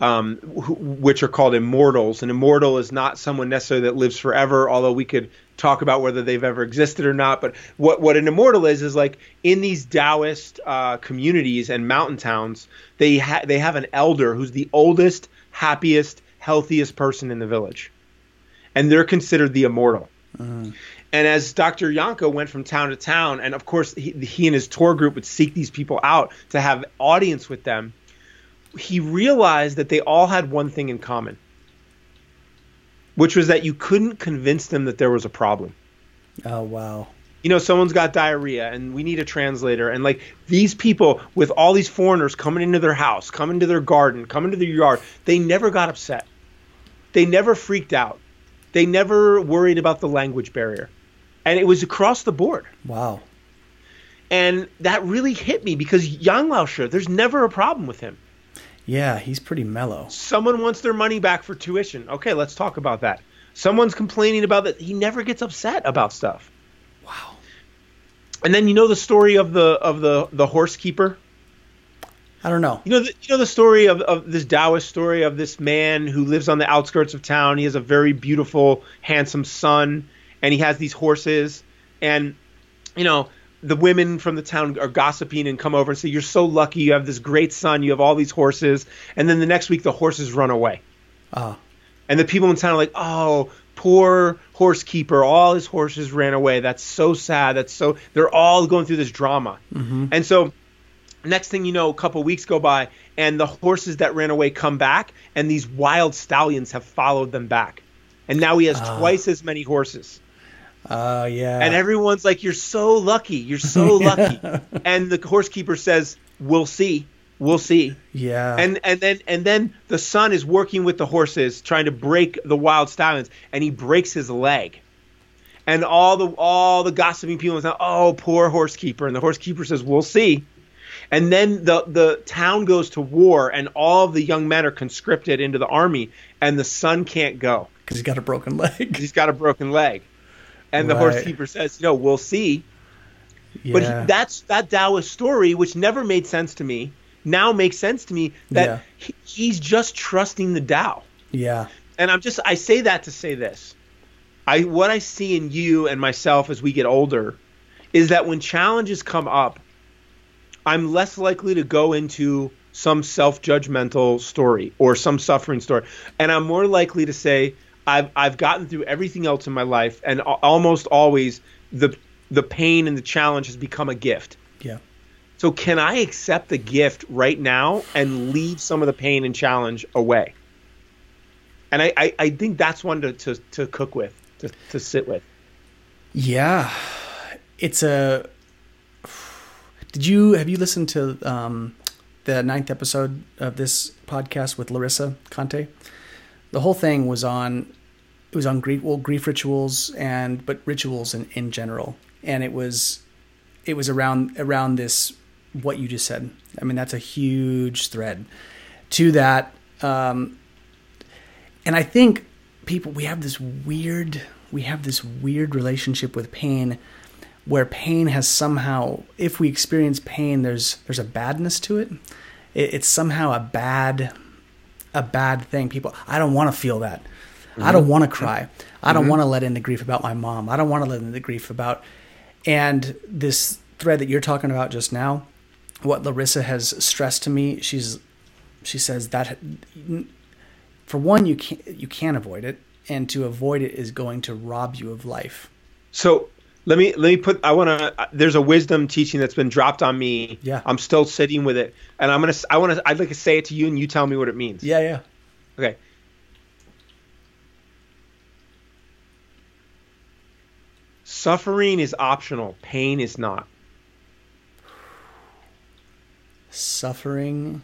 um, wh- which are called immortals. An immortal is not someone necessarily that lives forever, although we could talk about whether they've ever existed or not. But what what an immortal is is like in these Taoist uh, communities and mountain towns, they ha- they have an elder who's the oldest, happiest healthiest person in the village. And they're considered the immortal. Uh-huh. And as Dr. Jahnke went from town to town, and of course he, he and his tour group would seek these people out to have audience with them, he realized that they all had one thing in common, which was that you couldn't convince them that there was a problem. Oh wow. You know, someone's got diarrhea and we need a translator. And like these people with all these foreigners coming into their house, coming to their garden, coming to their yard, they never got upset. They never freaked out. They never worried about the language barrier. And it was across the board. Wow. And that really hit me because Yang Laoshi, there's never a problem with him. Yeah, he's pretty mellow. Someone wants their money back for tuition. Okay, let's talk about that. Someone's complaining about that. He never gets upset about stuff. Wow. And then you know the story of the of the the horse keeper I don't know. You know, the, you know the story of, of this Taoist story of this man who lives on the outskirts of town. He has a very beautiful, handsome son, and he has these horses. And you know, the women from the town are gossiping and come over and say, "You're so lucky. You have this great son. You have all these horses." And then the next week, the horses run away. Ah. And the people in town are like, "Oh, poor horse keeper. All his horses ran away. That's so sad. That's so." They're all going through this drama. Mm-hmm. And so next thing you know, a couple weeks go by, and the horses that ran away come back, and these wild stallions have followed them back, and now he has uh, twice as many horses. Oh uh, yeah. And everyone's like, "You're so lucky. You're so *laughs* lucky." and the horse keeper says, "We'll see. We'll see." Yeah. And and then and then the son is working with the horses, trying to break the wild stallions, and he breaks his leg. And all the all the gossiping people say, "Oh, poor horse keeper." And the horse keeper says, "We'll see." And then the the town goes to war, and all of the young men are conscripted into the army, and the son can't go because he's got a broken leg. *laughs* He's got a broken leg, and right. the horse keeper says, "You know, we'll see." Yeah. But he, that's that Taoist story, which never made sense to me, now makes sense to me that yeah. he, he's just trusting the Tao. Yeah. And I'm just I say that to say this. I what I see in you and myself as we get older is that when challenges come up, I'm less likely to go into some self-judgmental story or some suffering story, and I'm more likely to say I've I've gotten through everything else in my life, and almost always the the pain and the challenge has become a gift. Yeah. So can I accept the gift right now and leave some of the pain and challenge away? And I, I, I think that's one to, to, to cook with, to, to sit with. Yeah. It's a. Did you have you listened to um, the ninth episode of this podcast with Larissa Conte? The whole thing was on it was on grief well grief rituals and but rituals in, in general and it was it was around around this what you just said i mean that's a huge thread to that um, and i think people we have this weird we have this weird relationship with pain where pain has somehow if we experience pain there's there's a badness to it, it it's somehow a bad a bad thing people i don't want to feel that Mm-hmm. I don't want to cry. I don't mm-hmm. want to let in the grief about my mom. I don't want to let in the grief about. And this thread that you're talking about just now, what Larissa has stressed to me, she's she says that for one you can't you can't avoid it, and to avoid it is going to rob you of life. So let me let me put i want to there's a wisdom teaching that's been dropped on me yeah i'm still sitting with it and i'm gonna i want to i'd like to say it to you and you tell me what it means yeah yeah okay Suffering is optional, pain is not. Suffering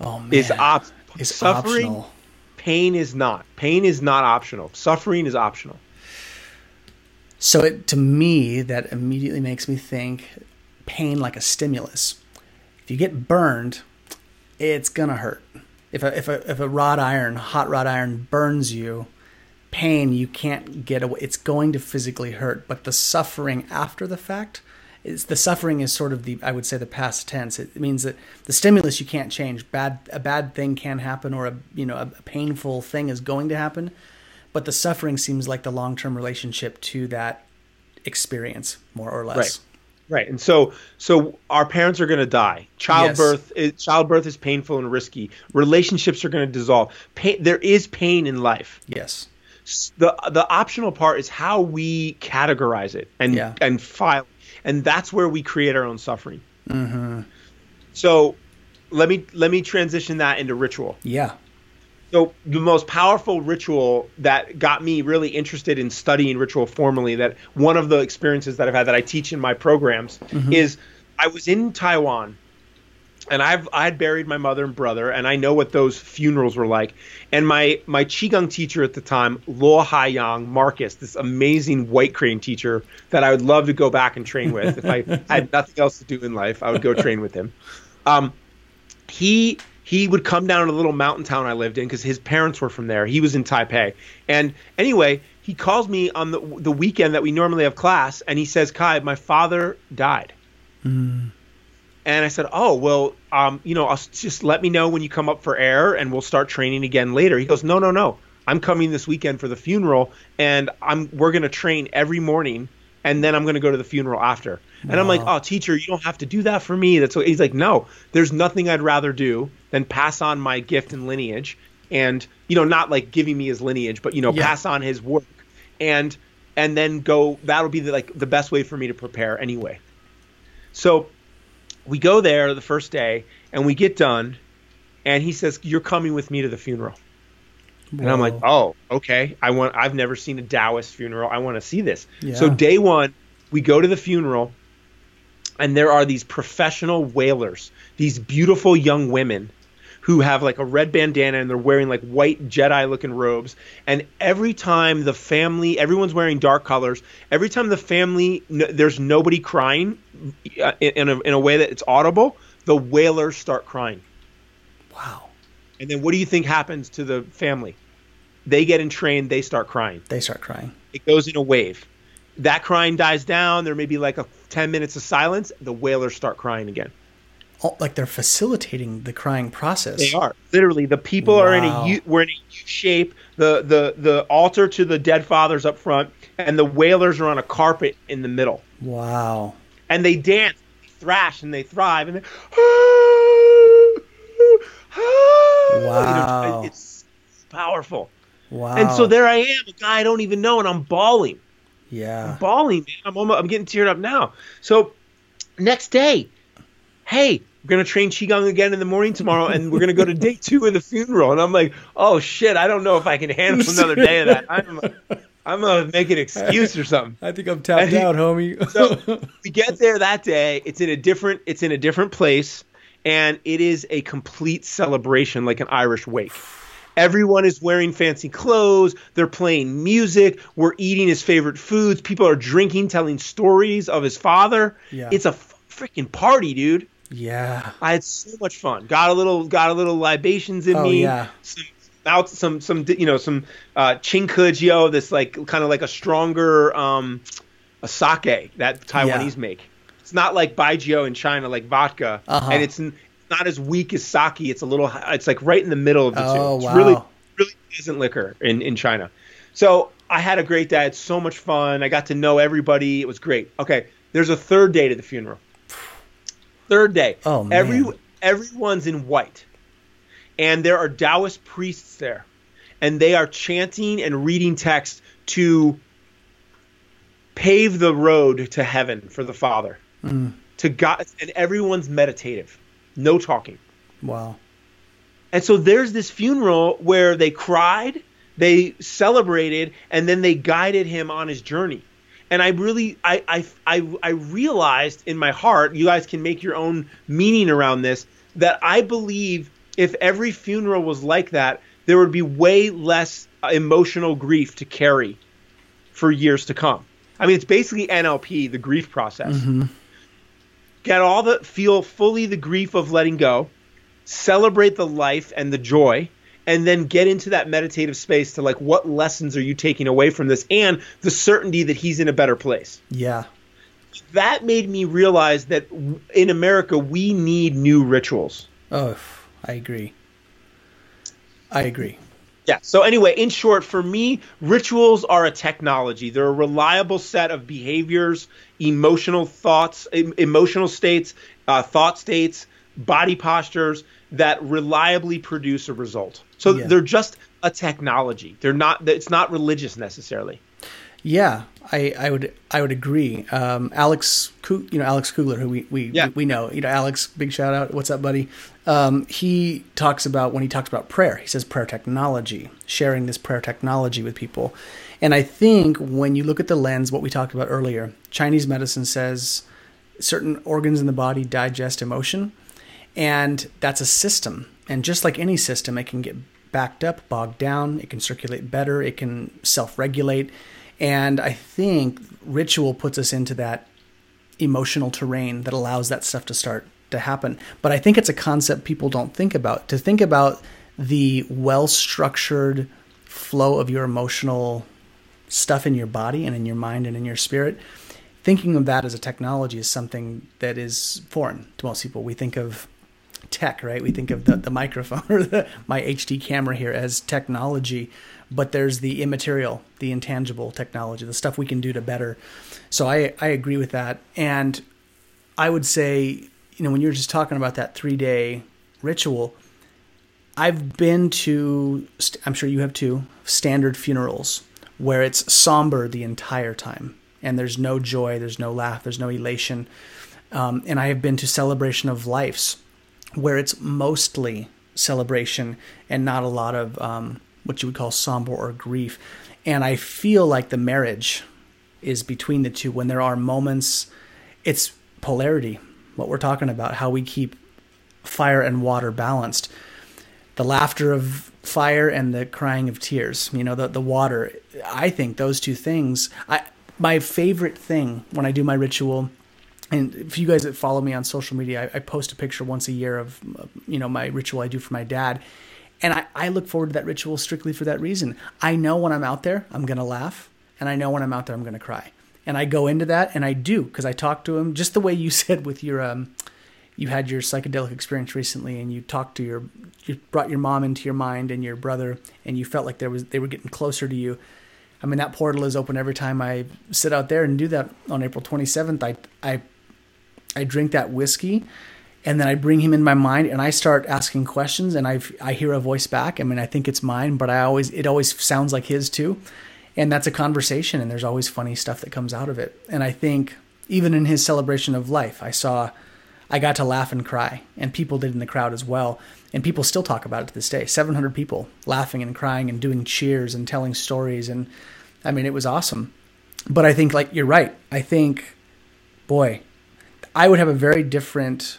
oh, man. is op- is suffering. Optional. Pain is not. Pain is not optional. Suffering is optional. So it, to me, that immediately makes me think pain like a stimulus. If you get burned, it's gonna hurt. If a if a if a iron, hot wrought iron burns you, pain you can't get away it's going to physically hurt but the suffering after the fact is the suffering is sort of the i would say the past tense it means that the stimulus you can't change bad a bad thing can happen or a you know a, painful thing is going to happen but the suffering seems like the long-term relationship to that experience more or less right right and so so our parents are going to die childbirth yes. is, childbirth is painful and risky relationships are going to dissolve pain there is pain in life yes the the optional part is how we categorize it and yeah. and file, and that's where we create our own suffering. Mm-hmm. So let me let me transition that into ritual. Yeah. So the most powerful ritual that got me really interested in studying ritual formally, that one of the experiences that I've had that I teach in my programs mm-hmm. is I was in Taiwan and I've I had buried my mother and brother, and I know what those funerals were like. And my my qigong teacher at the time, Luo Haiyang Marcus, this amazing white crane teacher that I would love to go back and train with if I *laughs* had nothing else to do in life. I would go train with him. Um, he he would come down to a little mountain town I lived in because his parents were from there. He was in Taipei, and anyway, he calls me on the the weekend that we normally have class, and he says, "Kai, my father died." Mm and I said, "Oh, well, um, you know, I'll just let me know when you come up for air, and we'll start training again later." He goes, "No, no, no. I'm coming this weekend for the funeral, and I'm we're gonna train every morning, and then I'm gonna go to the funeral after." And I'm like, "Oh, teacher, you don't have to do that for me." That's what he's like. No, there's nothing I'd rather do than pass on my gift and lineage, and you know, not like giving me his lineage, but you know, yeah. pass on his work, and and then go. That'll be the, like the best way for me to prepare anyway. So we go there the first day and we get done and he says you're coming with me to the funeral Whoa. and i'm like oh okay i want i've never seen a taoist funeral i want to see this yeah. so day one we go to the funeral and there are these professional wailers these beautiful young women who have like a red bandana and they're wearing like white Jedi looking robes. And every time the family, everyone's wearing dark colors. Every time the family, there's nobody crying uh, in a, in a way that it's audible, the wailers start crying. Wow. And then what do you think happens to the family? They get entrained, they start crying. They start crying. It goes in a wave. That crying dies down. There may be like a 10 minutes of silence. The wailers start crying again. Like they're facilitating the crying process. They are literally the people wow. are in a U, we're in a U shape. The the the altar to the dead fathers up front, and the wailers are on a carpet in the middle. Wow! And they dance, they thrash, and they thrive, and they. wow! You know, it's powerful. Wow! And so there I am, a guy I don't even know, and I'm bawling. Yeah, I'm bawling. Man. I'm almost, I'm getting teared up now. So next day, hey, we're gonna train qigong again in the morning tomorrow, and we're gonna go to day two of the funeral. And I'm like, oh shit, I don't know if I can handle *laughs* another day of that. I'm, I'm gonna make an excuse or something. I think I'm tapped out, homie. *laughs* so we get there that day. It's in a different. It's in a different place, and it is a complete celebration, like an Irish wake. Everyone is wearing fancy clothes. They're playing music. We're eating his favorite foods. People are drinking, telling stories of his father. Yeah. It's a freaking party, dude. Yeah. I had so much fun. Got a little got a little libations in oh, me. Yeah. Some out some some you know some uh chinkujio, this like kind of like a stronger um a sake that Taiwanese yeah. make. It's not like baijiu in China like vodka uh-huh. and it's not as weak as sake. It's a little it's like right in the middle of the oh, two. It's wow. really really pleasant liquor in in China. So, I had a great day. I had so much fun. I got to know everybody. It was great. Okay, there's a third day to the funeral. Third day. Oh man. Every everyone's in white, and there are Taoist priests there, and they are chanting and reading text to pave the road to heaven for the Father. Mm. To God, and everyone's meditative, no talking. Wow. And so there's this funeral where they cried, they celebrated, and then they guided him on his journey and I really I, I I I realized in my heart, you guys can make your own meaning around this, that I believe if every funeral was like that, there would be way less emotional grief to carry for years to come. I mean, it's basically NLP, the grief process. Mm-hmm. Get all the feel fully the grief of letting go, celebrate the life and the joy, and then get into that meditative space to like what lessons are you taking away from this and the certainty that he's in a better place. Yeah. That made me realize that in America we need new rituals. Oh, I agree. I agree. Yeah. So anyway, in short, for me, rituals are a technology. They're a reliable set of behaviors, emotional thoughts, emotional states, uh, thought states, body postures that reliably produce a result. So yeah. they're just a technology. They're not. It's not religious necessarily. Yeah, I, I would I would agree. Um, Alex, you know Alex Kugler, who we we, yeah. we know. You know Alex, big shout out. What's up, buddy? Um, he talks about when he talks about prayer. He says prayer technology, sharing this prayer technology with people. And I think when you look at the lens, what we talked about earlier, Chinese medicine says certain organs in the body digest emotion, and that's a system. And just like any system, it can get backed up, bogged down. It can circulate better. It can self regulate. And I think ritual puts us into that emotional terrain that allows that stuff to start to happen. But I think it's a concept people don't think about. To think about the well structured flow of your emotional stuff in your body and in your mind and in your spirit, thinking of that as a technology is something that is foreign to most people. We think of tech, right? We think of the, the microphone *laughs* or the, my HD camera here as technology, but there's the immaterial, the intangible technology, the stuff we can do to better. So I, I agree with that. And I would say, you know, when you're just talking about that three day ritual, I've been to, I'm sure you have too, standard funerals where it's somber the entire time and there's no joy, there's no laugh, there's no elation. Um, and I have been to celebration of lives where it's mostly celebration and not a lot of um, what you would call somber or grief. And I feel like the marriage is between the two when there are moments, it's polarity, what we're talking about, how we keep fire and water balanced. The laughter of fire and the crying of tears, you know, the, the water. I think those two things, I, my favorite thing when I do my ritual and if you guys that follow me on social media, I, I, post a picture once a year of you know my ritual I do for my dad, and I, I look forward to that ritual strictly for that reason. I know when I'm out there, I'm gonna laugh, and I know when I'm out there, I'm gonna cry, and I go into that, and I do because I talk to him. Just the way you *laughs* said with your um you had your psychedelic experience recently and you talked to your you brought your mom into your mind and your brother and you felt like there was they were getting closer to you. I mean that portal is open every time i sit out there and do that. On april 27th i i i drink that whiskey and then i bring him in my mind and i start asking questions and i i hear a voice back i mean i think it's mine but i always it always sounds like his too and that's a conversation and there's always funny stuff that comes out of it and i think even in his celebration of life i saw I got to laugh and cry, and people did in the crowd as well. And people still talk about it to this day. 700 people laughing and crying and doing cheers and telling stories. And I mean, it was awesome. But I think, like, you're right. I think, boy, I would have a very different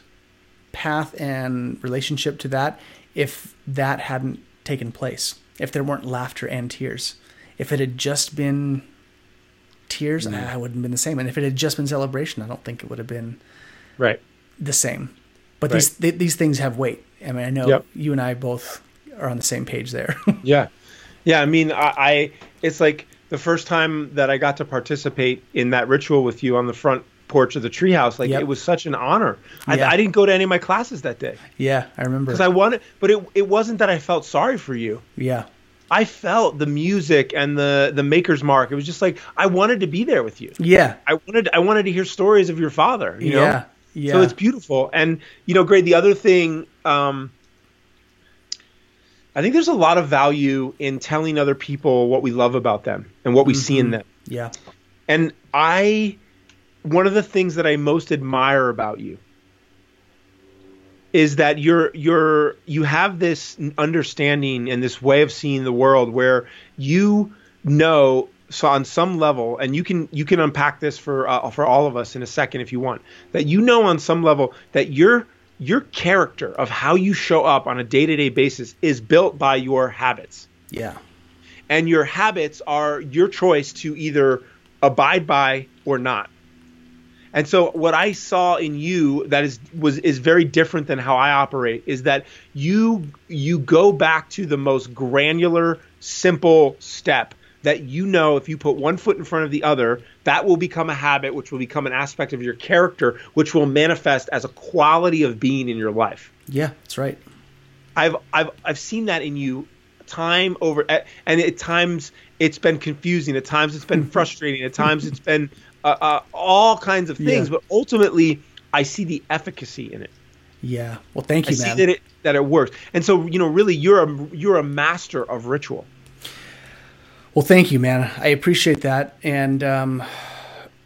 path and relationship to that if that hadn't taken place, if there weren't laughter and tears. If it had just been tears, mm. I wouldn't have been the same. And if it had just been celebration, I don't think it would have been. Right the same. But right. these th- these things have weight. I mean, I know yep. you and I both are on the same page there. *laughs* yeah, yeah. I mean, I, I it's like the first time that I got to participate in that ritual with you on the front porch of the treehouse. Like yep. it was such an honor. I, yeah. I, didn't go to any of my classes that day. Yeah, I remember. Because I wanted, but it it wasn't that I felt sorry for you. Yeah. I felt the music and the the maker's mark. It was just like I wanted to be there with you. Yeah. I wanted I wanted to hear stories of your father. You know? Yeah. Yeah. So it's beautiful. And, you know, great. The other thing, um, I think there's a lot of value in telling other people what we love about them and what we mm-hmm. see in mm-hmm. them. Yeah. And I, one of the things that I most admire about you is that you're you're you have this understanding and this way of seeing the world where you know so on some level, and you can you can unpack this for uh, for all of us in a second if you want, that you know on some level that your your character of how you show up on a day to day basis is built by your habits. Yeah. And your habits are your choice to either abide by or not. And so what I saw in you that is was is very different than how I operate is that you you go back to the most granular simple step that you know if you put one foot in front of the other, that will become a habit, which will become an aspect of your character, which will manifest as a quality of being in your life. Yeah, that's right. I've I've I've seen that in you time over and at times it's been confusing at times it's been *laughs* frustrating at times it's been uh, uh, all kinds of things yeah. but ultimately i see the efficacy in it yeah well thank you I man see that it that it works and so you know really you're a you're a master of ritual well, thank you, man. I appreciate that. And um,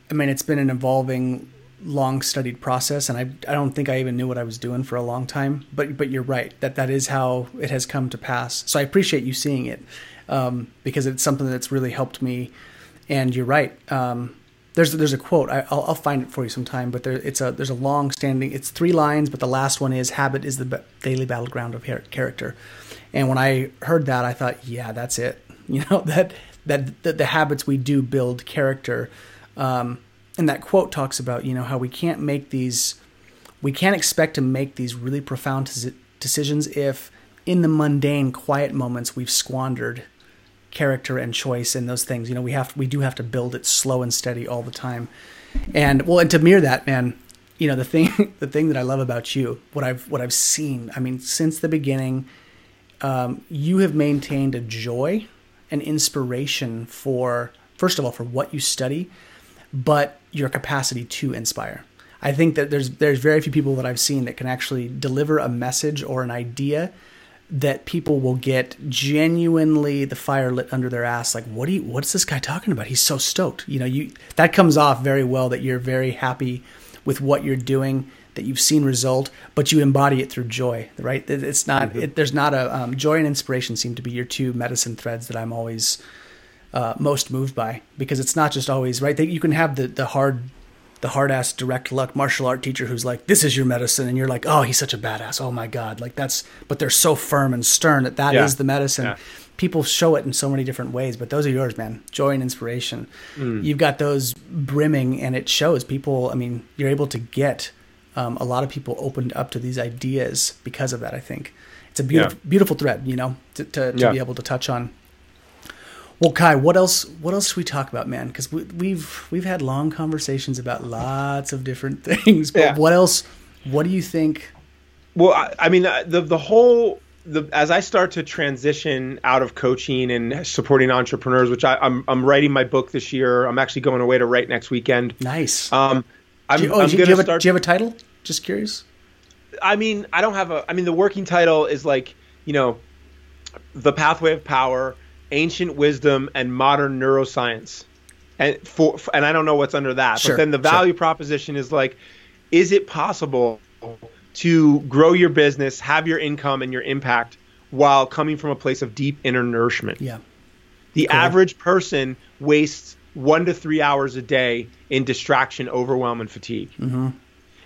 I mean, it's been an evolving, long studied process, and I I don't think I even knew what I was doing for a long time. But but you're right that that is how it has come to pass. So I appreciate you seeing it um, because it's something that's really helped me. And you're right. Um, there's there's a quote. I, will I'll find it for you sometime. But there it's a there's a long standing. It's three lines, but the last one is habit is the daily battleground of character. And when I heard that, I thought, yeah, that's it *laughs* You know that that, that the habits we do build character. Um, and that quote talks about you know how we can't make these, we can't expect to make these really profound decisions if in the mundane, quiet moments we've squandered character and choice and those things. You know, we have we do have to build it slow and steady all the time. And well, and to mirror that, man, you know, the thing *laughs* the thing that I love about you, what I've what I've seen, I mean, since the beginning, um, you have maintained a joy an inspiration for first of all for what you study, but your capacity to inspire. I think that there's there's very few people that I've seen that can actually deliver a message or an idea that people will get genuinely the fire lit under their ass like what do you what's this guy talking about he's so stoked you know you that comes off very well that you're very happy with what you're doing that you've seen result, but you embody it through joy, right? It's not, mm-hmm. it, there's not a, um, joy and inspiration seem to be your two medicine threads that I'm always uh, most moved by because it's not just always, right? That you can have the, the hard, the hard ass direct luck martial art teacher who's like, this is your medicine. And you're like, oh, he's such a badass. Oh my God. Like that's, but they're so firm and stern that that yeah. is the medicine. Yeah. People show it in so many different ways, but those are yours, man. Joy and inspiration. Mm. You've got those brimming and it shows people. I mean, you're able to get um, a lot of people opened up to these ideas because of that. I think it's a beautiful, yeah. beautiful thread, you know, to, to, to be able to touch on. Well, Kai, what else? What else should we talk about, man? Because we, have we've, we've had long conversations about lots of different *laughs* things. But yeah. what else? What do you think? Well, I, I mean, uh, the the whole the as I start to transition out of coaching and supporting entrepreneurs, which I, am I'm, I'm writing my book this year. I'm actually going away to write next weekend. Nice. Um, I'm, do you, oh, I'm do, you, do, start, a, do you have a title? Just curious. I mean, I don't have a. I mean, the working title is like you know, the pathway of power, ancient wisdom, and modern neuroscience. And for and I don't know what's under that, sure, but then the value sure. proposition is like, is it possible to grow your business, have your income and your impact while coming from a place of deep inner nourishment? Yeah. The cool. average person wastes one to three hours a day in distraction, overwhelm, and fatigue. Mm-hmm.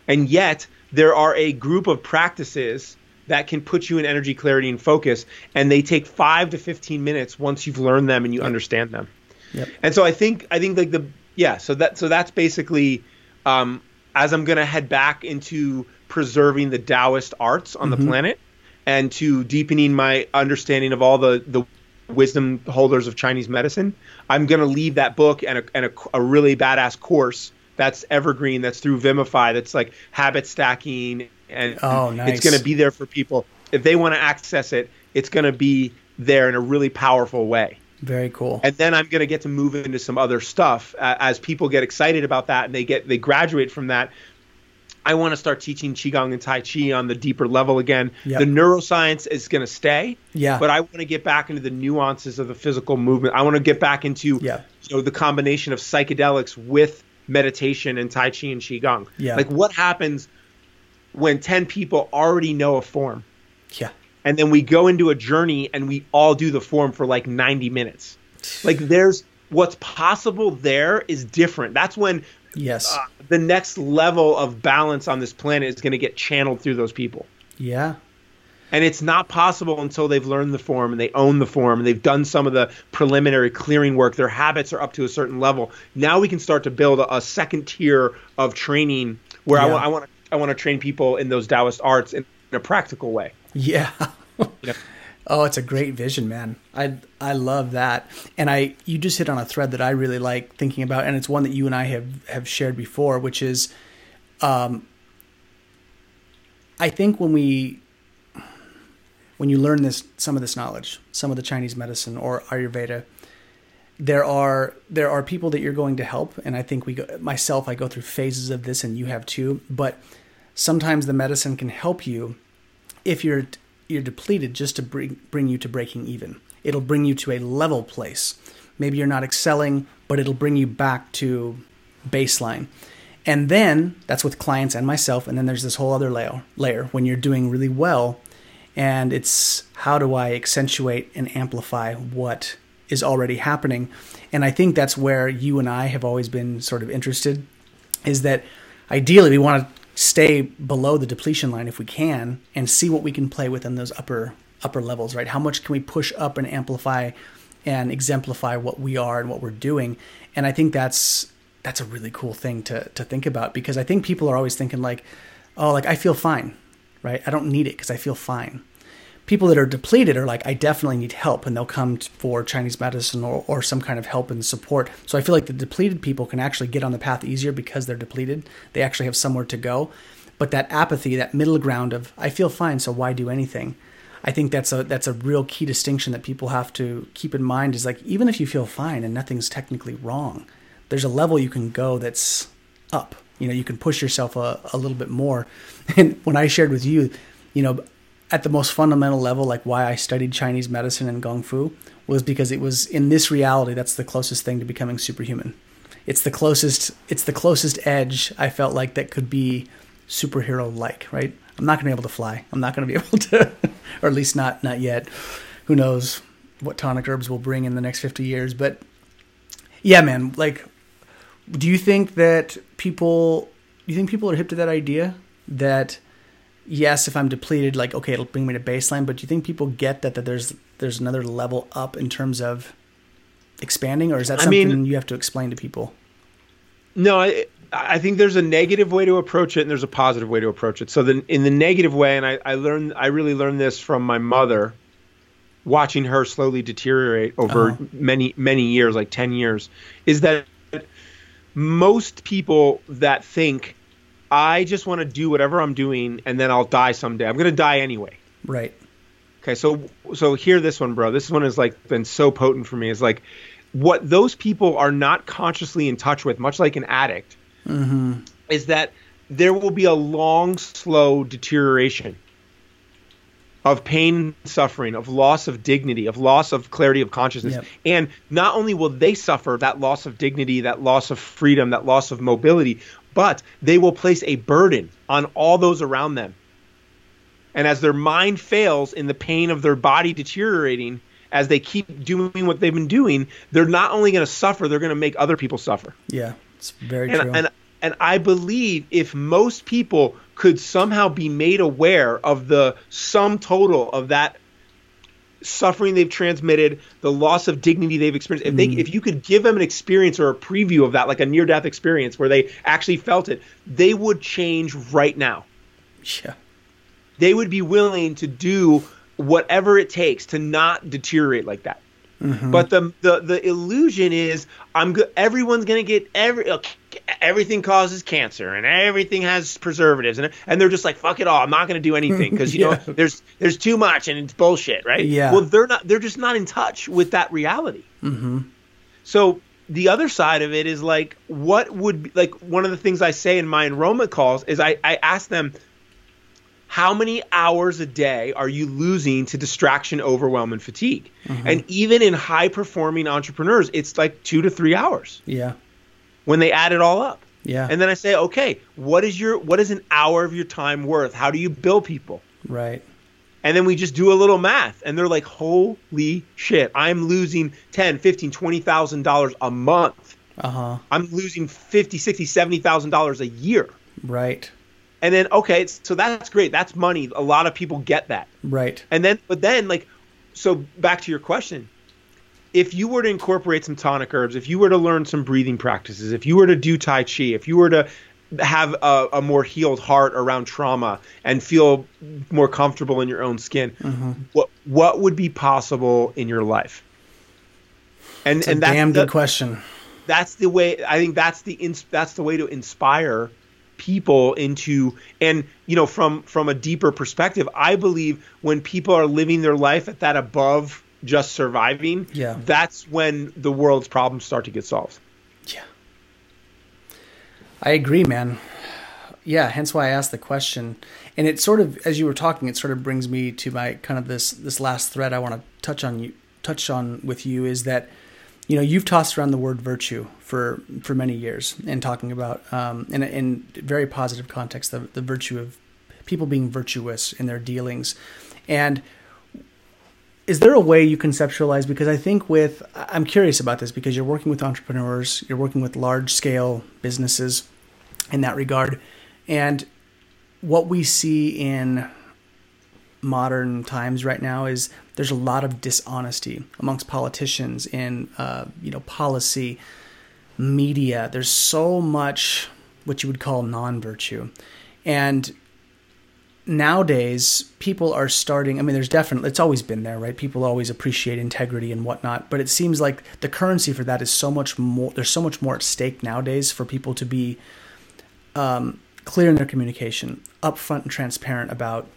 And yet, there are a group of practices that can put you in energy, clarity, and focus. And they take five to 15 minutes once you've learned them and you yep. understand them. Yep. And so I think, I think like the, yeah, so that, so that's basically, um, as I'm going to head back into preserving the Taoist arts on mm-hmm. the planet and to deepening my understanding of all the, the wisdom holders of Chinese medicine, I'm going to leave that book and a, and a, a really badass course that's evergreen that's through vimify that's like habit stacking and oh, nice. it's going to be there for people if they want to access it it's going to be there in a really powerful way very cool and then i'm going to get to move into some other stuff uh, as people get excited about that and they get they graduate from that I want to start teaching qigong and tai chi on the deeper level again. Yep. The neuroscience is going to stay, yeah. But I want to get back into the nuances of the physical movement. I want to get back into yeah. you know the combination of psychedelics with meditation and Tai Chi and Qigong. Yeah. Like what happens when 10 people already know a form? Yeah. And then we go into a journey and we all do the form for like 90 minutes. Like there's what's possible there is different. That's when yes. Uh, the next level of balance on this planet is going to get channeled through those people. Yeah and it's not possible until they've learned the form and they own the form and they've done some of the preliminary clearing work their habits are up to a certain level now we can start to build a, a second tier of training where yeah. I, want to I want to train people in those Taoist arts in, in a practical way *laughs* yeah Oh, it's a great vision, man. I I love that. And I you just hit on a thread that I really like thinking about and it's one that you and I have have shared before, which is um I think when we when you learn this some of this knowledge, some of the Chinese medicine or Ayurveda, there are there are people that you're going to help, and I think we go, myself I go through phases of this, and you have too. But sometimes the medicine can help you if you're you're depleted, just to bring bring you to breaking even. It'll bring you to a level place. Maybe you're not excelling, but it'll bring you back to baseline. And then that's with clients and myself. And then there's this whole other layer layer when you're doing really well and it's how do I accentuate and amplify what is already happening. And I think that's where you and I have always been sort of interested is that ideally we want to stay below the depletion line if we can and see what we can play within those upper upper levels, right? How much can we push up and amplify and exemplify what we are and what we're doing? And I think that's that's a really cool thing to to think about because I think people are always thinking like, oh, like I feel fine right? I don't need it because I feel fine. People that are depleted are like, I definitely need help, and they'll come for Chinese medicine or, or some kind of help and support. So I feel like the depleted people can actually get on the path easier because they're depleted. They actually have somewhere to go. But that apathy, that middle ground of, I feel fine, so why do anything? I think that's a that's a real key distinction that people have to keep in mind is like even if you feel fine and nothing's technically wrong, there's a level you can go that's up you know you can push yourself a, a little bit more *laughs* and when i shared with you you know at the most fundamental level like why i studied chinese medicine and gong fu was because it was in this reality that's the closest thing to becoming superhuman. It's the closest it's the closest edge i felt like that could be superhero like right? I'm not going to be able to fly. I'm not going to be *laughs* able to or at least not not yet. Who knows what tonic herbs will bring in the next 50 years but yeah man like do you think that people do you think people are hip to that idea that yes if i'm depleted like okay it'll bring me to baseline but do you think people get that that there's there's another level up in terms of expanding or is that something I mean, you have to explain to people no i i think there's a negative way to approach it and there's a positive way to approach it so then in the negative way and i i learned i really learned this from my mother watching her slowly deteriorate over uh-huh. many many years like 10 years is that most people that think I just want to do whatever I'm doing, and then I'll die someday. I'm gonna die anyway. Right. Okay, so so hear this one, bro. This one has like been so potent for me. Is like what those people are not consciously in touch with, much like an addict, Mm-hmm. is that there will be a long, slow deterioration of pain suffering, of loss of dignity, of loss of clarity of consciousness. Yep. And not only will they suffer that loss of dignity, that loss of freedom, that loss of mobility, but they will place a burden on all those around them. And as their mind fails in the pain of their body deteriorating, as they keep doing what they've been doing, they're not only going to suffer, they're going to make other people suffer. Yeah. It's very true. And, and and I believe if most people could somehow be made aware of the sum total of that suffering they've transmitted, the loss of dignity they've experienced, if they hmm. if you could give them an experience or a preview of that, like a near death experience where they actually felt it, they would change right now. yeah. They would be willing to do whatever it takes to not deteriorate like that. Mm-hmm. But the, the the illusion is I'm go- everyone's gonna get every everything causes cancer and everything has preservatives and and they're just like fuck it all I'm not gonna do anything because you *laughs* Yeah. know there's there's too much and it's bullshit right Yeah. well they're not they're just not in touch with that reality Mm-hmm. so the other side of it is like what would be, like one of the things I say in my enrollment calls is I I ask them how many hours a day are you losing to distraction, overwhelm, and fatigue? And even in high performing entrepreneurs, it's like two to three hours Yeah. When they add it all up. Yeah. And then I say, okay, what is your what is an hour of your time worth? How do you bill people? right. And then we just do a little math and they're like, holy shit, I'm losing 10, 15, 20,000 dollars a month. Uh huh. I'm losing 50, 60, 70,000 dollars a year. Right. And then okay, so that's great. That's money. A lot of people get that. Right. And then, but then, like, so back to your question. If you were to incorporate some tonic herbs, if you were to learn some breathing practices, if you were to do Tai Chi, if you were to have a, a more healed heart around trauma and feel more comfortable in your own skin, mm-hmm. what what would be possible in your life? And It's a and that's damn the, good question. that's the way I think that's the ins- that's the way to inspire people into and you know from from a deeper perspective I believe when people are living their life at that above just surviving Yeah. that's when the world's problems start to get solved Yeah. I agree, man. Yeah, hence why I asked the question. And it sort of as you were talking, it sort of brings me to my kind of this this last thread I want to touch on you touch on with you is that you know you've tossed around the word virtue for for many years and talking about um, in in very positive context the the virtue of people being virtuous in their dealings and is there a way you conceptualize because i think with i'm curious about this because you're working with entrepreneurs you're working with large scale businesses in that regard. And what we see in modern times right now is there's a lot of dishonesty amongst politicians in uh, you know policy media. There's so much what you would call non-virtue. And nowadays people are starting i mean there's definitely it's always been there right? People always appreciate integrity and whatnot but it seems like the currency for that is so much more there's so much more at stake nowadays for people to be um, clear in their communication upfront and transparent about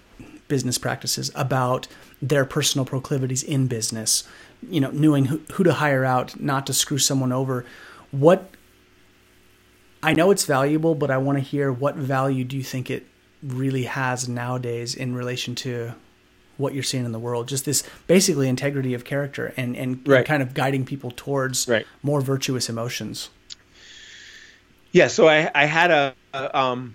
business practices about their personal proclivities in business you know knowing who, who to hire out not to screw someone over. What i know it's valuable but i want to hear what value do you think it really has nowadays in relation to what you're seeing in the world just this basically integrity of character and and, Right. kind of guiding people towards Right. more virtuous emotions yeah so I I had a, a um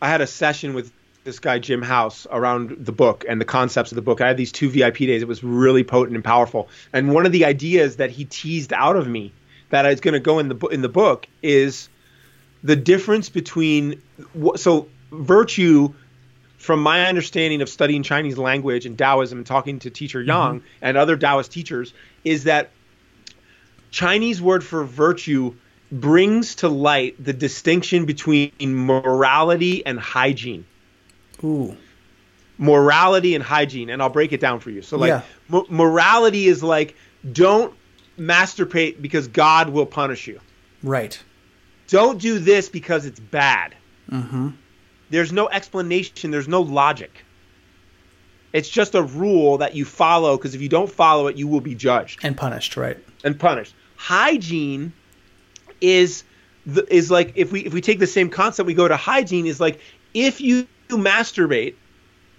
I had a session with this guy Jim House around the book and the concepts of the book. I had these two VIP days. It was really potent and powerful. And one of the ideas that he teased out of me that is going to go in the in the book is the difference between so virtue from my understanding of studying Chinese language and Taoism and talking to teacher Yang and other Taoist teachers is that Chinese word for virtue brings to light the distinction between morality and hygiene. ooh Morality and hygiene, and I'll break it down for you. So, like, Yeah. mo- morality is like, don't masturbate because God will punish you. right Don't do this because it's bad. Mm-hmm. There's no explanation. There's no logic. It's just a rule that you follow because if you don't follow it, you will be judged And punished, right? and punished. Hygiene is the, is like if we if we take the same concept, we go to hygiene is like if you masturbate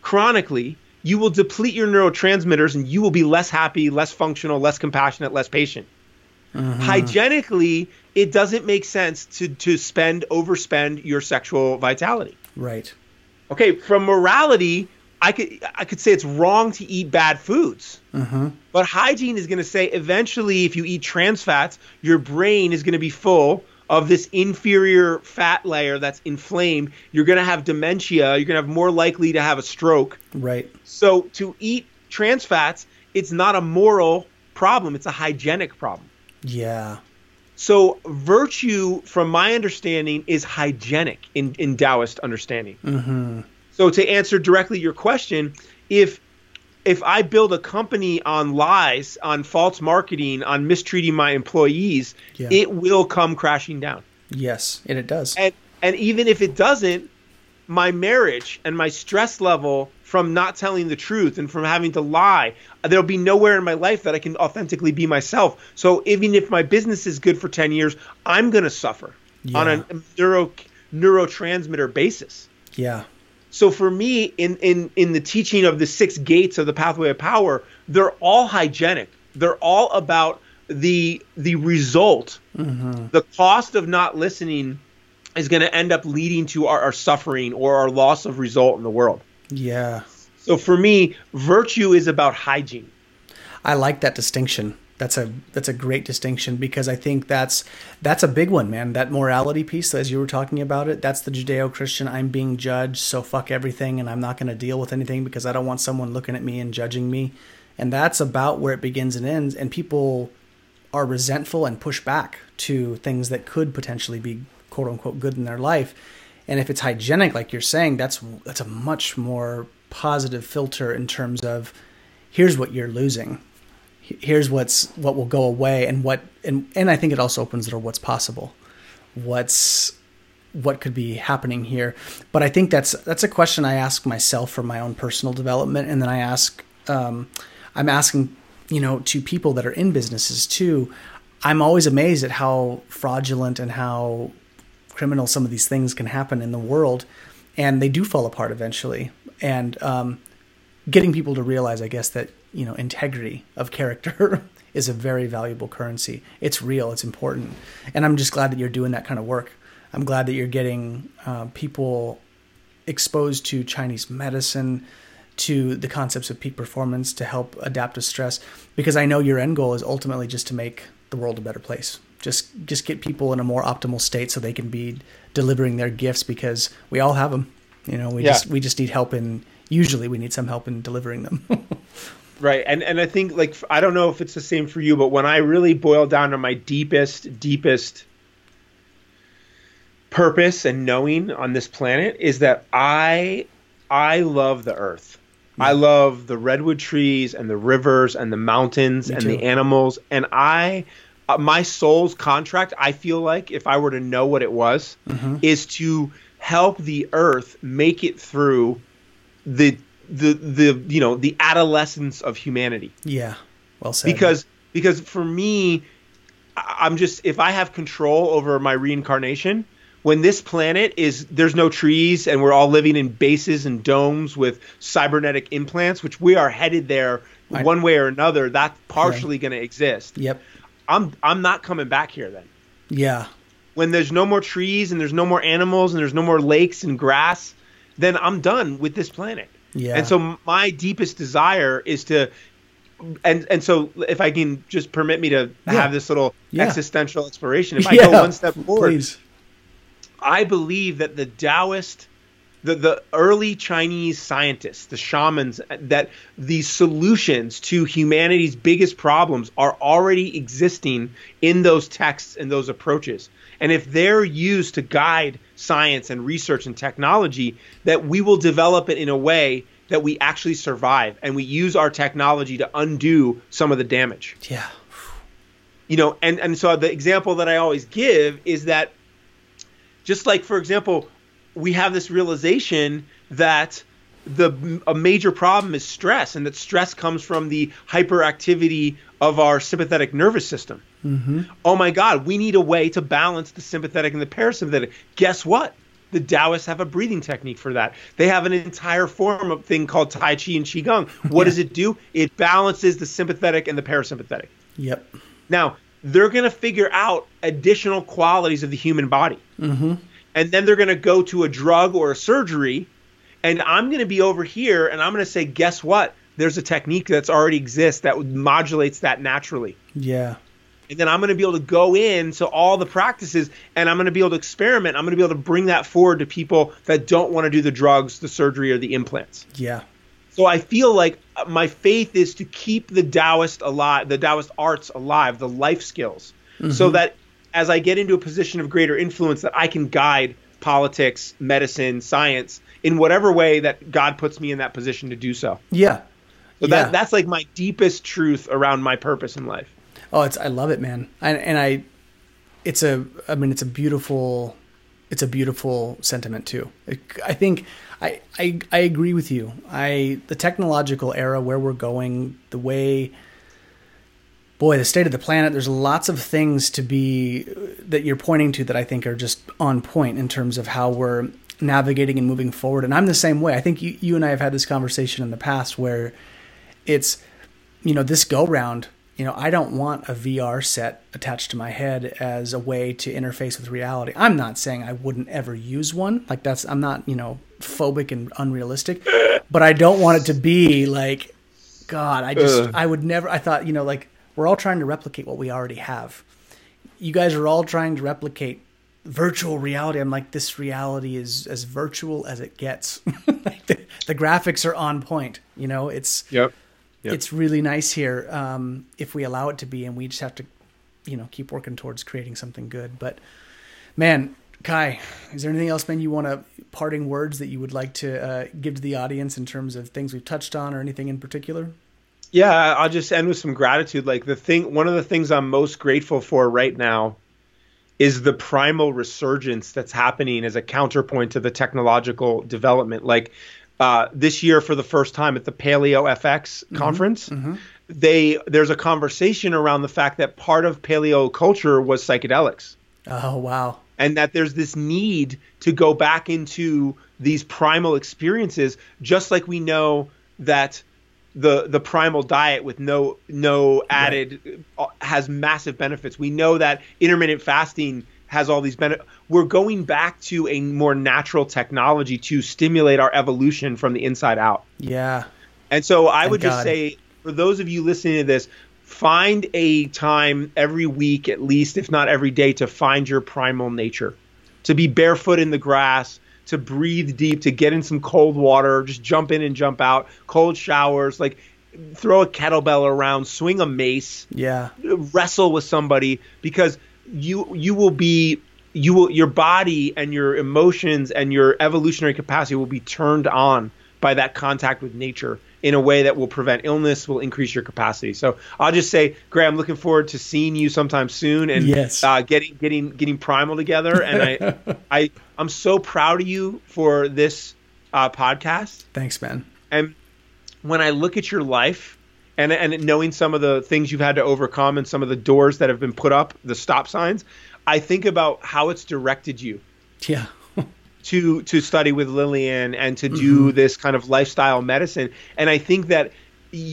chronically, you will deplete your neurotransmitters and you will be less happy, less functional, less compassionate, less patient. Mm-hmm. Hygienically, it doesn't make sense to to spend overspend your sexual vitality. Right. Okay, from morality, I could I could say it's wrong to eat bad foods. Mm-hmm. But hygiene is going to say eventually, if you eat trans fats, your brain is going to be full of this inferior fat layer that's inflamed. You're going to have dementia. You're going to have more likely to have a stroke. Right. So to eat trans fats, it's not a moral problem; it's a hygienic problem. Yeah. So virtue, from my understanding, is hygienic in, in Taoist understanding. Mm-hmm. So to answer directly your question, if if I build a company on lies, on false marketing, on mistreating my employees, Yeah. it will come crashing down. Yes, and it does. And and even if it doesn't, my marriage and my stress level from not telling the truth and from having to lie, there'll be nowhere in my life that I can authentically be myself. So even if my business is good for 10 years, I'm going to suffer on a neuro neurotransmitter basis. yeah. So for me, in, in in the teaching of the six gates of the pathway of power, they're all hygienic. They're all about the the result. Mm-hmm. The cost of not listening is going to end up leading to our, our suffering or our loss of result in the world. Yeah. So for me, virtue is about hygiene. I like that distinction. That's a that's a great distinction because I think that's that's a big one, man. That morality piece, as you were talking about it, that's the Judeo-Christian. I'm being judged, so fuck everything, and I'm not going to deal with anything because I don't want someone looking at me and judging me. And that's about where it begins and ends. And people are resentful and push back to things that could potentially be quote unquote good in their life. And if it's hygienic, like you're saying, that's that's a much more positive filter in terms of here's what you're losing. Here's what's what will go away and what and and I think it also opens the door what's possible. What's what could be happening here. But I think that's that's a question I ask myself for my own personal development. And then I ask um, I'm asking you know to people that are in businesses too. I'm always amazed at how fraudulent and how criminal some of these things can happen in the world and they do fall apart eventually and um, getting people to realize, I guess, that you know integrity of character *laughs* is a very valuable currency. It's real. It's important, and I'm just glad that you're doing that kind of work. I'm glad that you're getting uh, people exposed to Chinese medicine, to the concepts of peak performance to help adapt to stress, because I know your end goal is ultimately just to make the world a better place. Just just get people in a more optimal state so they can be delivering their gifts because we all have them. You know, we Yeah. just we just need help in usually we need some help in delivering them. *laughs* Right. And and I think like I don't know if it's the same for you, but when I really boil down to my deepest deepest purpose and knowing on this planet is that I I love the earth. I love the redwood trees and the rivers and the mountains Me and too. the animals and I uh, my soul's contract I feel like if I were to know what it was Mm-hmm. is to help the earth make it through the the the you know the adolescence of humanity yeah. Well said. because because for me I- i'm just if i have control over my reincarnation when this planet is there's no trees and we're all living in bases and domes with cybernetic implants which we are headed there Right. one way or another that's partially going to exist Yep. I'm i'm not coming back here then Yeah. when there's no more trees and there's no more animals and there's no more lakes and grass then i'm done with this planet Yeah. and so my deepest desire is to and and so if I can just permit me to Yeah. have this little Yeah. existential exploration, if I *laughs* Yeah, go one step forward, Please. I believe that the Taoist, the, the early Chinese scientists, the shamans, that the solutions to humanity's biggest problems are already existing in those texts and those approaches. And if they're used to guide science and research and technology, that we will develop it in a way that we actually survive and we use our technology to undo some of the damage Yeah. you know and and so the example that i always give is that just like for example we have this realization that the a major problem is stress, and that stress comes from the hyperactivity of our sympathetic nervous system. Mm-hmm. Oh my God, we need a way to balance the sympathetic and the parasympathetic. Guess what? The Taoists have a breathing technique for that. They have an entire form of thing called Tai Chi and Qigong. What yeah. does it do? It balances the sympathetic and the parasympathetic. Yep. Now, they're going to figure out additional qualities of the human body. Mm-hmm. And then they're going to go to a drug or a surgery. And I'm going to be over here and I'm going to say, guess what? There's a technique that's already exists that modulates that naturally. Yeah. And then I'm going to be able to go in to all the practices and I'm going to be able to experiment. I'm going to be able to bring that forward to people that don't want to do the drugs, the surgery, or the implants. Yeah. So I feel like my faith is to keep the Taoist alive, the Taoist arts alive, the life skills, mm-hmm. so that as I get into a position of greater influence, that I can guide politics, medicine, science in whatever way that God puts me in that position to do so. Yeah. So yeah. that that's like my deepest truth around my purpose in life. Oh, it's I love it, man. I, and I, it's a I mean it's a beautiful, it's a beautiful sentiment too. I think I, I I agree with you. I the technological era where we're going, the way boy, the state of the planet, there's lots of things to be that you're pointing to that I think are just on point in terms of how we're navigating and moving forward. And I'm the same way. I think you, you and I have had this conversation in the past where it's, you know, this go round, you know, I don't want a VR set attached to my head as a way to interface with reality. I'm not saying I wouldn't ever use one. Like that's, I'm not, you know, phobic and unrealistic, but I don't want it to be like, God, I just, I would never, I thought, you know, like we're all trying to replicate what we already have. You guys are all trying to replicate virtual reality. I'm like, this reality is as virtual as it gets. *laughs* like the, the, graphics are on point. You know, it's, yep. Yep. it's really nice here um, if we allow it to be, and we just have to, you know, keep working towards creating something good. But man, Kai, is there anything else, man, you want to parting words that you would like to uh, give to the audience in terms of things we've touched on or anything in particular? Yeah, I'll just end with some gratitude. Like the thing, one of the things I'm most grateful for right now is the primal resurgence that's happening as a counterpoint to the technological development. Like uh, this year, for the first time at the Paleo FX mm-hmm, conference, mm-hmm. they there's a conversation around the fact that part of paleo culture was psychedelics. Oh wow! and that there's this need to go back into these primal experiences just like we know that the the primal diet with no no added right. has massive benefits we know that intermittent fasting has all these benefits we're going back to a more natural technology to stimulate our evolution from the inside out yeah and so i Thank would just God. say for those of you listening to this find a time every week at least if not every day to find your primal nature to be barefoot in the grass to breathe deep to get in some cold water just jump in and jump out cold showers like throw a kettlebell around swing a mace yeah wrestle with somebody because you you will be you will your body and your emotions and your evolutionary capacity will be turned on by that contact with nature in a way that will prevent illness, will increase your capacity. So I'll just say, Graham, looking forward to seeing you sometime soon and yes. uh, getting getting getting primal together. And I *laughs* I I'm so proud of you for this uh, podcast. Thanks, man. And when I look at your life. And, and knowing some of the things you've had to overcome and some of the doors that have been put up, the stop signs, I think about how it's directed you. Yeah *laughs* to to study with Lillian and to do mm-hmm. this kind of lifestyle medicine. And I think that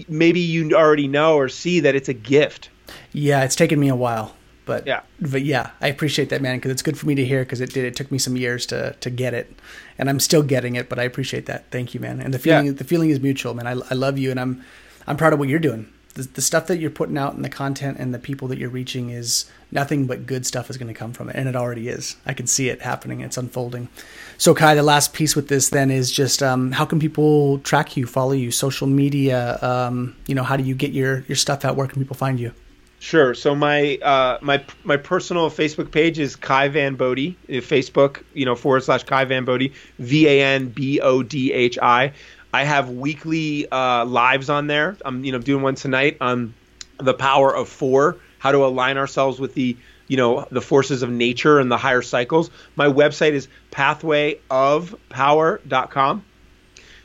maybe you already know or see that it's a gift. Yeah, it's taken me a while, but yeah, but yeah, I appreciate that, man, because it's good for me to hear because it did. It took me some years to to get it, and I'm still getting it. But I appreciate that. Thank you, man. And the feeling yeah. the feeling is mutual, man. I I love you, and I'm I'm proud of what you're doing the, the stuff that you're putting out and the content and the people that you're reaching is nothing but good stuff is going to come from it and it already is i can see it happening it's unfolding so kai the last piece with this then is just um, how can people track you follow you social media um, you know how do you get your your stuff out where can people find you Sure. So my uh, my my personal Facebook page is Kai Van Bodhi. Uh, Facebook, you know, forward slash Kai Van Bodhi, V A N B O D H I. I have weekly uh, lives on there. I'm you know doing one tonight on the power of four, how to align ourselves with the you know the forces of nature and the higher cycles. My website is pathwayofpower.com.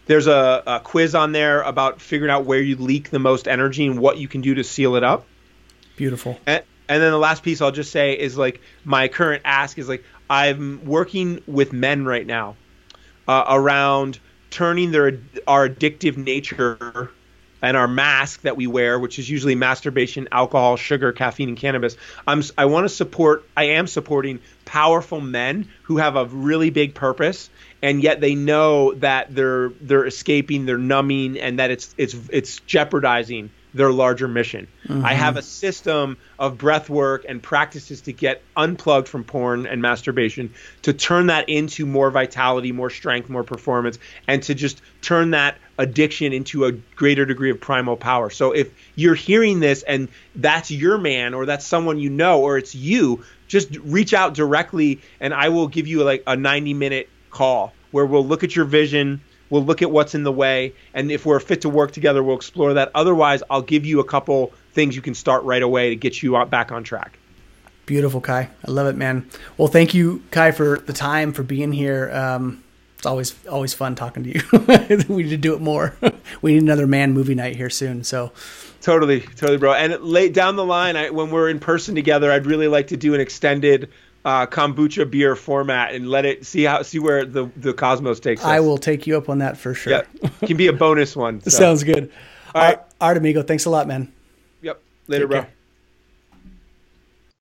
There's a, a quiz on there about figuring out where you leak the most energy and what you can do to seal it up. Beautiful. And, and then the last piece I'll just say is like my current ask is like I'm working with men right now uh, around turning their our addictive nature and our mask that we wear, which is usually masturbation, alcohol, sugar, caffeine, and cannabis. I'm I want to support. I am supporting powerful men who have a really big purpose, and yet they know that they're they're escaping, they're numbing, and that it's it's it's jeopardizing their larger mission. Mm-hmm. I have a system of breath work and practices to get unplugged from porn and masturbation, to turn that into more vitality, more strength, more performance, and to just turn that addiction into a greater degree of primal power. So if you're hearing this and that's your man or that's someone you know or it's you, just reach out directly and I will give you like a 90 minute call where we'll look at your vision We'll look at what's in the way, and if we're fit to work together, we'll explore that. Otherwise, I'll give you a couple things you can start right away to get you back on track. Beautiful, Kai. I love it, man. Well, thank you, Kai, for the time for being here. Um, it's always always fun talking to you. *laughs* we need to do it more. *laughs* we need another man movie night here soon. So totally, totally, bro. And late down the line, I, when we're in person together, I'd really like to do an extended uh, kombucha beer format and let it see how see where the the cosmos takes us. I will take you up on that for sure. Yeah, can be a bonus one. *laughs* So. Sounds good. All right, Art Amigo, thanks a lot, man. Yep. Later, Take bro. Care.